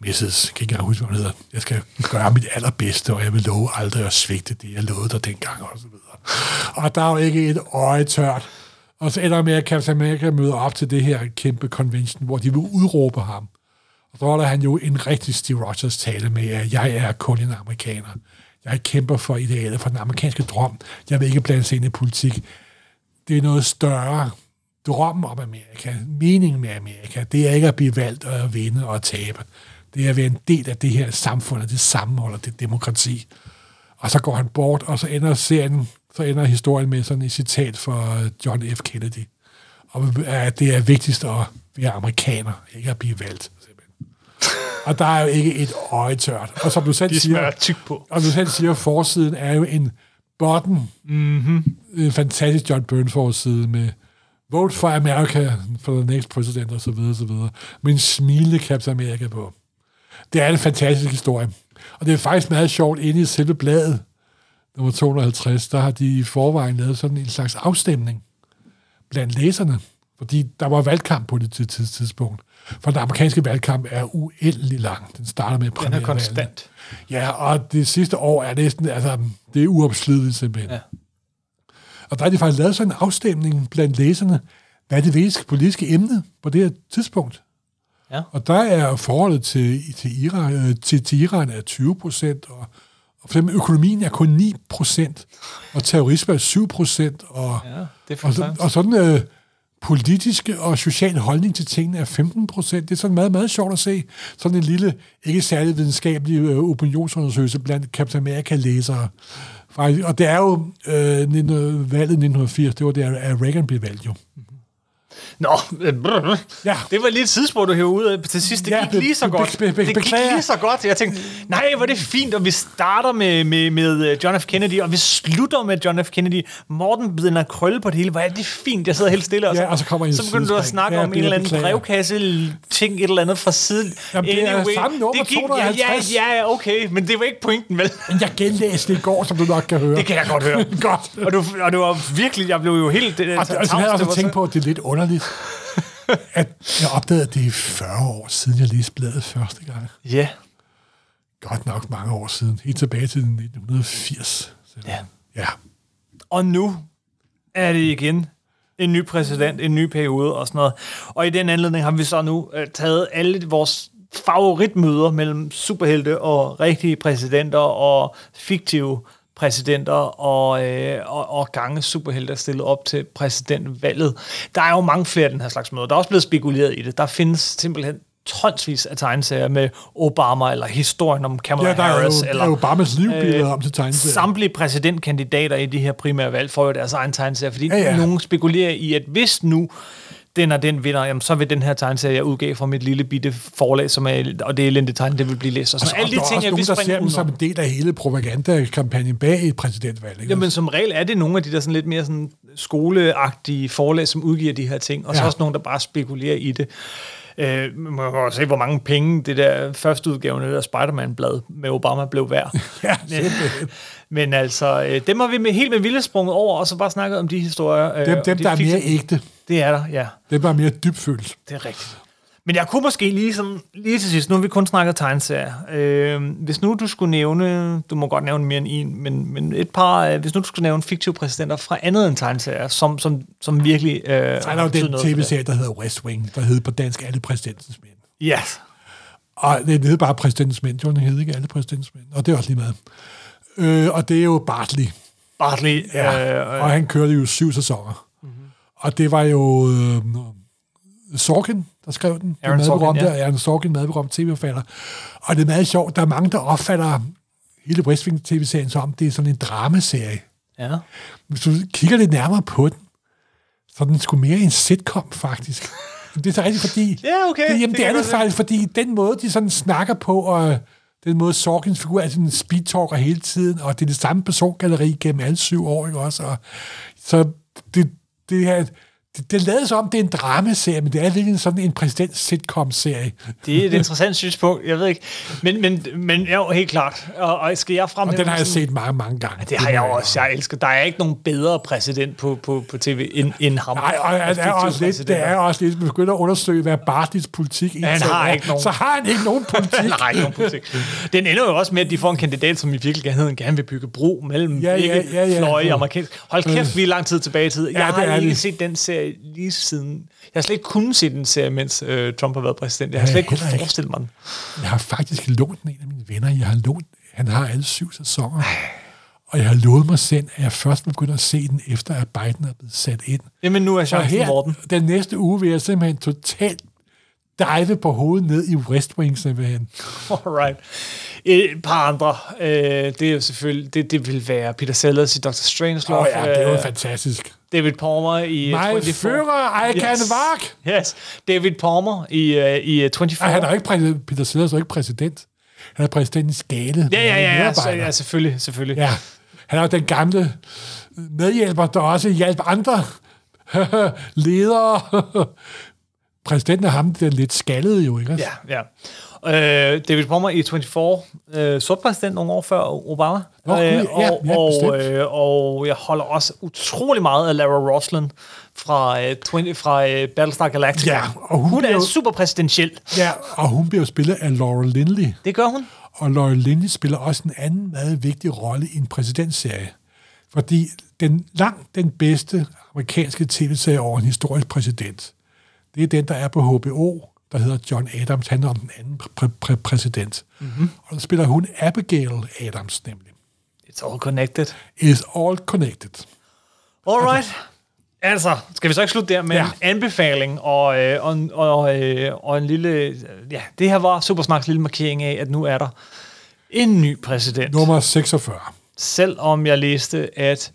Mrs. Jeg kan ikke engang huske, hvad hun hedder. Jeg skal gøre mit allerbedste, og jeg vil love aldrig at svigte det, jeg lovede dig dengang, og så videre. Og der er jo ikke et øje tørt. Og så ender med, at Captain America møder op til det her kæmpe convention, hvor de vil udråbe ham. Og så holder han jo en rigtig Steve Rogers tale med, at jeg er kun en amerikaner. Jeg kæmper for idealet, for den amerikanske drøm. Jeg vil ikke blande sig ind i politik. Det er noget større. drøm om Amerika, meningen med Amerika, det er ikke at blive valgt og at vinde og at tabe. Det er at være en del af det her samfund, og det sammenhold og det demokrati. Og så går han bort, og så ender serien, så ender historien med sådan et citat fra John F. Kennedy. Og at det er vigtigst at være amerikaner, ikke at blive valgt. Og der er jo ikke et øje tørt. Og som du selv De siger, tyk på. og du selv siger, forsiden er jo en button. Mm-hmm. En fantastisk John Byrne forside med Vote for America for the next president, og så videre, og så videre. Med en smilende Captain America på. Det er en fantastisk historie. Og det er faktisk meget sjovt, inde i selve bladet, nummer 250, der har de i forvejen lavet sådan en slags afstemning blandt læserne. Fordi der var valgkamp på det tids- tids- tidspunkt. For den amerikanske valgkamp er uendelig lang. Den starter med Den er konstant. Ja, og det sidste år er næsten, altså, det er uopslideligt simpelthen. Ja. Og der har de faktisk lavet sådan en afstemning blandt læserne, hvad er det vigtigste politiske emne på det her tidspunkt? Ja. Og der er forholdet til, til, Iran, øh, til, til Iran er 20 procent, og for eksempel økonomien er kun 9 procent, og terrorisme er 7 procent, og, Ja, det er og, og sådan øh, politiske og social holdning til tingene er 15 procent. Det er sådan meget, meget sjovt at se. Sådan en lille, ikke særlig videnskabelig øh, opinionsundersøgelse blandt Captain America-læsere. Faktisk. Og det er jo øh, 19, valget 1980, det var der, at Reagan blev valgt jo. Nå, øh, brr. Ja. det var lige et tidsspor, du hævde ud af til sidst. Det Ja, gik lige så godt. be- be- Det gik lige så godt. Jeg tænkte, nej, hvor er det fint, og vi starter med, med, med øh, John F. Kennedy, og vi slutter med John F. Kennedy. Morten at krølle på det hele. Hvor er det fint, jeg sidder helt stille. Og så, Ja, og så kommer så begynder du at snakke Ja, om en det eller anden beklager. brevkasse, ting, et eller andet fra siden. Jamen, det er samme nummer, det gik, ja, 250. ja, ja, okay, men det var ikke pointen, vel? Jeg genlæste det i går, som du nok kan høre. Det kan jeg godt høre. godt. Og, du, og det var virkelig, jeg blev jo helt... Det, Og, og så havde jeg også tænkt på, at det er lidt underligt, at jeg opdagede, at det er 40 år siden, jeg læste bladet første gang. Ja, Godt nok mange år siden. Helt tilbage til 1980. Så, Ja. ja. Og nu er det igen en ny præsident, en ny periode og sådan noget. Og i den anledning har vi så nu øh, taget alle vores favoritmøder mellem superhelte og rigtige præsidenter og fiktive præsidenter og, øh, og, og gange superhelte er stillet op til præsidentvalget. Der er jo mange flere af den her slags møder. Der er også blevet spekuleret i det. Der findes simpelthen tonsvis af tegneserier med Obama, eller historien om Kamala ja, der er jo, Harris, der eller er Obamas liv blevet øh, om til tegneserier. Samtlige præsidentkandidater i de her primære valg får jo deres egen tegneserie, fordi Ja, ja, ja. ja. nogen spekulerer i, at hvis nu den og den vinder, jamen, så vil den her tegneserie, jeg udgav fra mit lille bitte forlag, som er, og det er elendigt tegn, det vil blive læst. Og sådan, Og alle de er ting, jeg nogen, vil ser springe dem som en del af hele propagandakampagnen bag et præsidentvalg. Ikke? Jamen, som regel er det nogle af de der sådan lidt mere sådan skoleagtige forlag, som udgiver de her ting, og så Ja. også nogle, der bare spekulerer i det. Øh, man kan se, hvor mange penge det der første udgave af Spider-Man-blad med Obama blev værd. Ja, Men, altså, øh, dem har vi med, helt med vilje sprunget over, og så bare snakket om de historier. Øh, dem, dem de der er mere ægte. Det er der, ja. Der er mere dybfølt. Det er rigtigt. Men jeg kunne måske lige, sådan, lige til sidst, nu har vi kun snakket tegneserier. Øh, hvis nu du skulle nævne, du må godt nævne mere end en, men, men et par, øh, hvis nu du skulle nævne fiktive præsidenter fra andet end tegneserier, som, som, som virkelig øh, Så er der jo den det. tv-serie, der hedder West Wing, der hedder på dansk Alle Præsidentens Mænd. Ja, Og det hedder bare Præsidentens Mænd, jo, den hedder ikke Alle Præsidentens Mænd. Og det er også lige meget. Øh, og det er jo Bartley. Bartley. Ja, Øh, og han kørte jo syv sæsoner. Og det var jo øh, Sorkin, der skrev den. Aaron Sorkin, ja. Aaron Sorkin, madberømt tv-forfatter. Og det er meget sjovt. Der er mange, der opfatter hele West Wing tv-serien som, det er sådan en dramaserie. ja. Hvis du kigger lidt nærmere på den, så er den sgu mere en sitcom, faktisk. det er så rigtigt, fordi... Ja, okay. Det, jamen, Det det, er det faktisk, fordi den måde, de sådan snakker på, og den måde Sorkins figur er sådan en speedtalker hele tiden, og det er det samme persongalleri gennem alle syv år, ikke også? Og, så det, det her, det, det lader som om, det er en dramaserie, men det er virkelig sådan en præsident-sitcom-serie. Det er et interessant synspunkt, jeg ved ikke. Men, men, men jo, helt klart. Og, og skal jeg frem Og den har jeg set mange, mange gange. Det har jeg også. Jeg elsker. Der er ikke nogen bedre præsident på, på, på tv end, end ham. Nej, og det er, også lidt, det er også lidt, hvis begynder at undersøge, hvad Bartlis politik Ja, han har er, ikke nogen. så har han ikke nogen politik. Han har ikke nogen politik. Den ender jo også med, at de får en kandidat, som i virkeligheden gerne vil bygge bro mellem Ja, ja, ja, ja. fløje amerikansk. Hold kæft, vi er lang tid tilbage i tid. Jeg Ja, har er ikke det. set den serie lige siden... Jeg har slet ikke kunnet se den serie, mens øh, Trump har været præsident. Jeg har Ja, slet ikke kunnet forestille mig den. Jeg har faktisk lånt en af mine venner. Jeg har lånt, han har alle syv sæsoner. Og jeg har lovet mig selv, at jeg først vil begynde at se den, efter at Biden er blevet sat ind. Jamen, nu er chancen her, Morten. den næste uge, vil jeg simpelthen totalt dive på hovedet ned i West Wing, simpelthen. Alright. Et par andre. Øh, det er jo selvfølgelig... Det, det vil være Peter Sellers i Dr. Strangelove. Åh ja, det er jo øh, fantastisk. David Palmer i øh, My 24. Führer, I can Yes. walk! Yes. David Palmer i, uh, i uh, 24. Ej, han er jo ikke præsident. Peter Sellers er ikke præsident. Han er præsidentens skale. Ja, ja, ja, ja, så, ja, selvfølgelig, selvfølgelig. Ja, han er jo den gamle medhjælper, der også hjalp andre ledere. Præsidenten er ham, den lidt skaldede jo, ikke? Ja, ja. Øh, David Palmer i 24, øh, sort præsident nogle år før Obama. Nå, øh, ja, og, ja, og, øh, og jeg holder også utrolig meget af Lara Roslin fra, øh, 20, fra øh, Battlestar Galactica. Ja, og hun hun er jo- super præsidentiel. ja, og hun bliver jo spillet af Laura Lindley. Det gør hun. Og Laura Lindley spiller også en anden meget vigtig rolle i en præsidentserie. Fordi den langt den bedste amerikanske tv-serie over en historisk præsident, det er den, der er på HBO, der hedder John Adams. Han er om den anden præ- præ- præsident. Mm-hmm. Og der spiller hun Abigail Adams nemlig. It's all connected. Is all connected. Alright. Altså, skal vi så ikke slutte der med ja. En anbefaling og, øh, og, og, øh, og en lille... Ja, det her var Supersnaks lille markering af, at nu er der en ny præsident. Nummer 46. Selvom jeg læste, at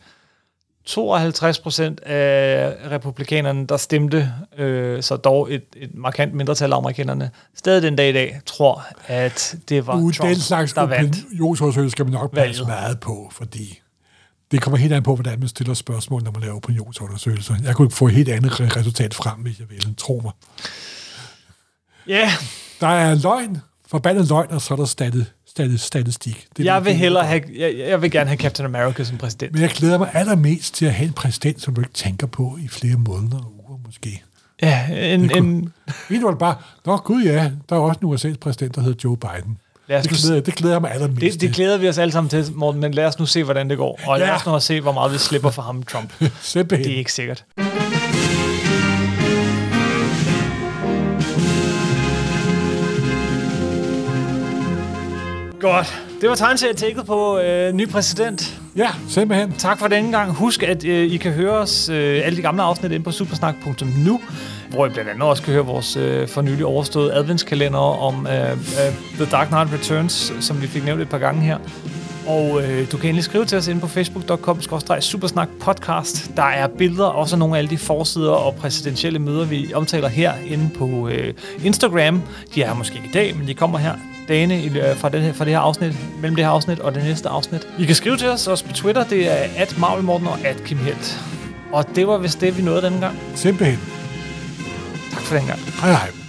52 procent af republikanerne, der stemte, øh, så dog et, et markant mindretal af amerikanerne, stadig den dag i dag, tror, at det var Uh, Trump, den slags der vandt. opinionsundersøgelser skal man nok passe meget på, fordi det kommer helt an på, hvordan man stiller spørgsmål, når man laver opinionsundersøgelser. Jeg kunne få et helt andet re- resultat frem, hvis jeg ville. Tro mig. Ja, Der er løgn, forbandet løgn, og så er der stadig statistik. Det jeg vil hellere have, jeg, jeg vil gerne have Captain America som præsident. Men jeg glæder mig allermest til at have en præsident, som du ikke tænker på i flere måneder og uger måske. Ja, en, kunne- en, Ved du bare, nå gud ja, der er også en USA's præsident, der hedder Joe Biden. Lad os Det glæder, det glæder mig allermest det, det glæder vi os alle sammen til, Morten, men lad os nu se, hvordan det går. Og lad Ja. os nu se, hvor meget vi slipper for ham, Trump. Det er ikke sikkert. Godt. Det var tegnserietaket på øh, ny præsident. Ja, simpelthen. Tak for denne gang. Husk, at øh, I kan høre os øh, alle de gamle afsnit inde på supersnak.nu, hvor I blandt andet også kan høre vores øh, for nylig overståede adventskalender om øh, øh, The Dark Knight Returns, som vi fik nævnt et par gange her. Og øh, du kan endelig skrive til os inde på facebook.com supersnak podcast. Der er billeder, også af nogle af alle de forsider og præsidentielle møder, vi omtaler her inde på øh, Instagram. De er måske ikke i dag, men de kommer her dagene øh, fra, den her, fra det her afsnit, mellem det her afsnit og det næste afsnit. I kan skrive til os også på Twitter, det er at Marvelmorten og at Kim Helt. Og det var vist det, vi nåede denne gang. Simpelthen. Tak for den gang. Hej hej.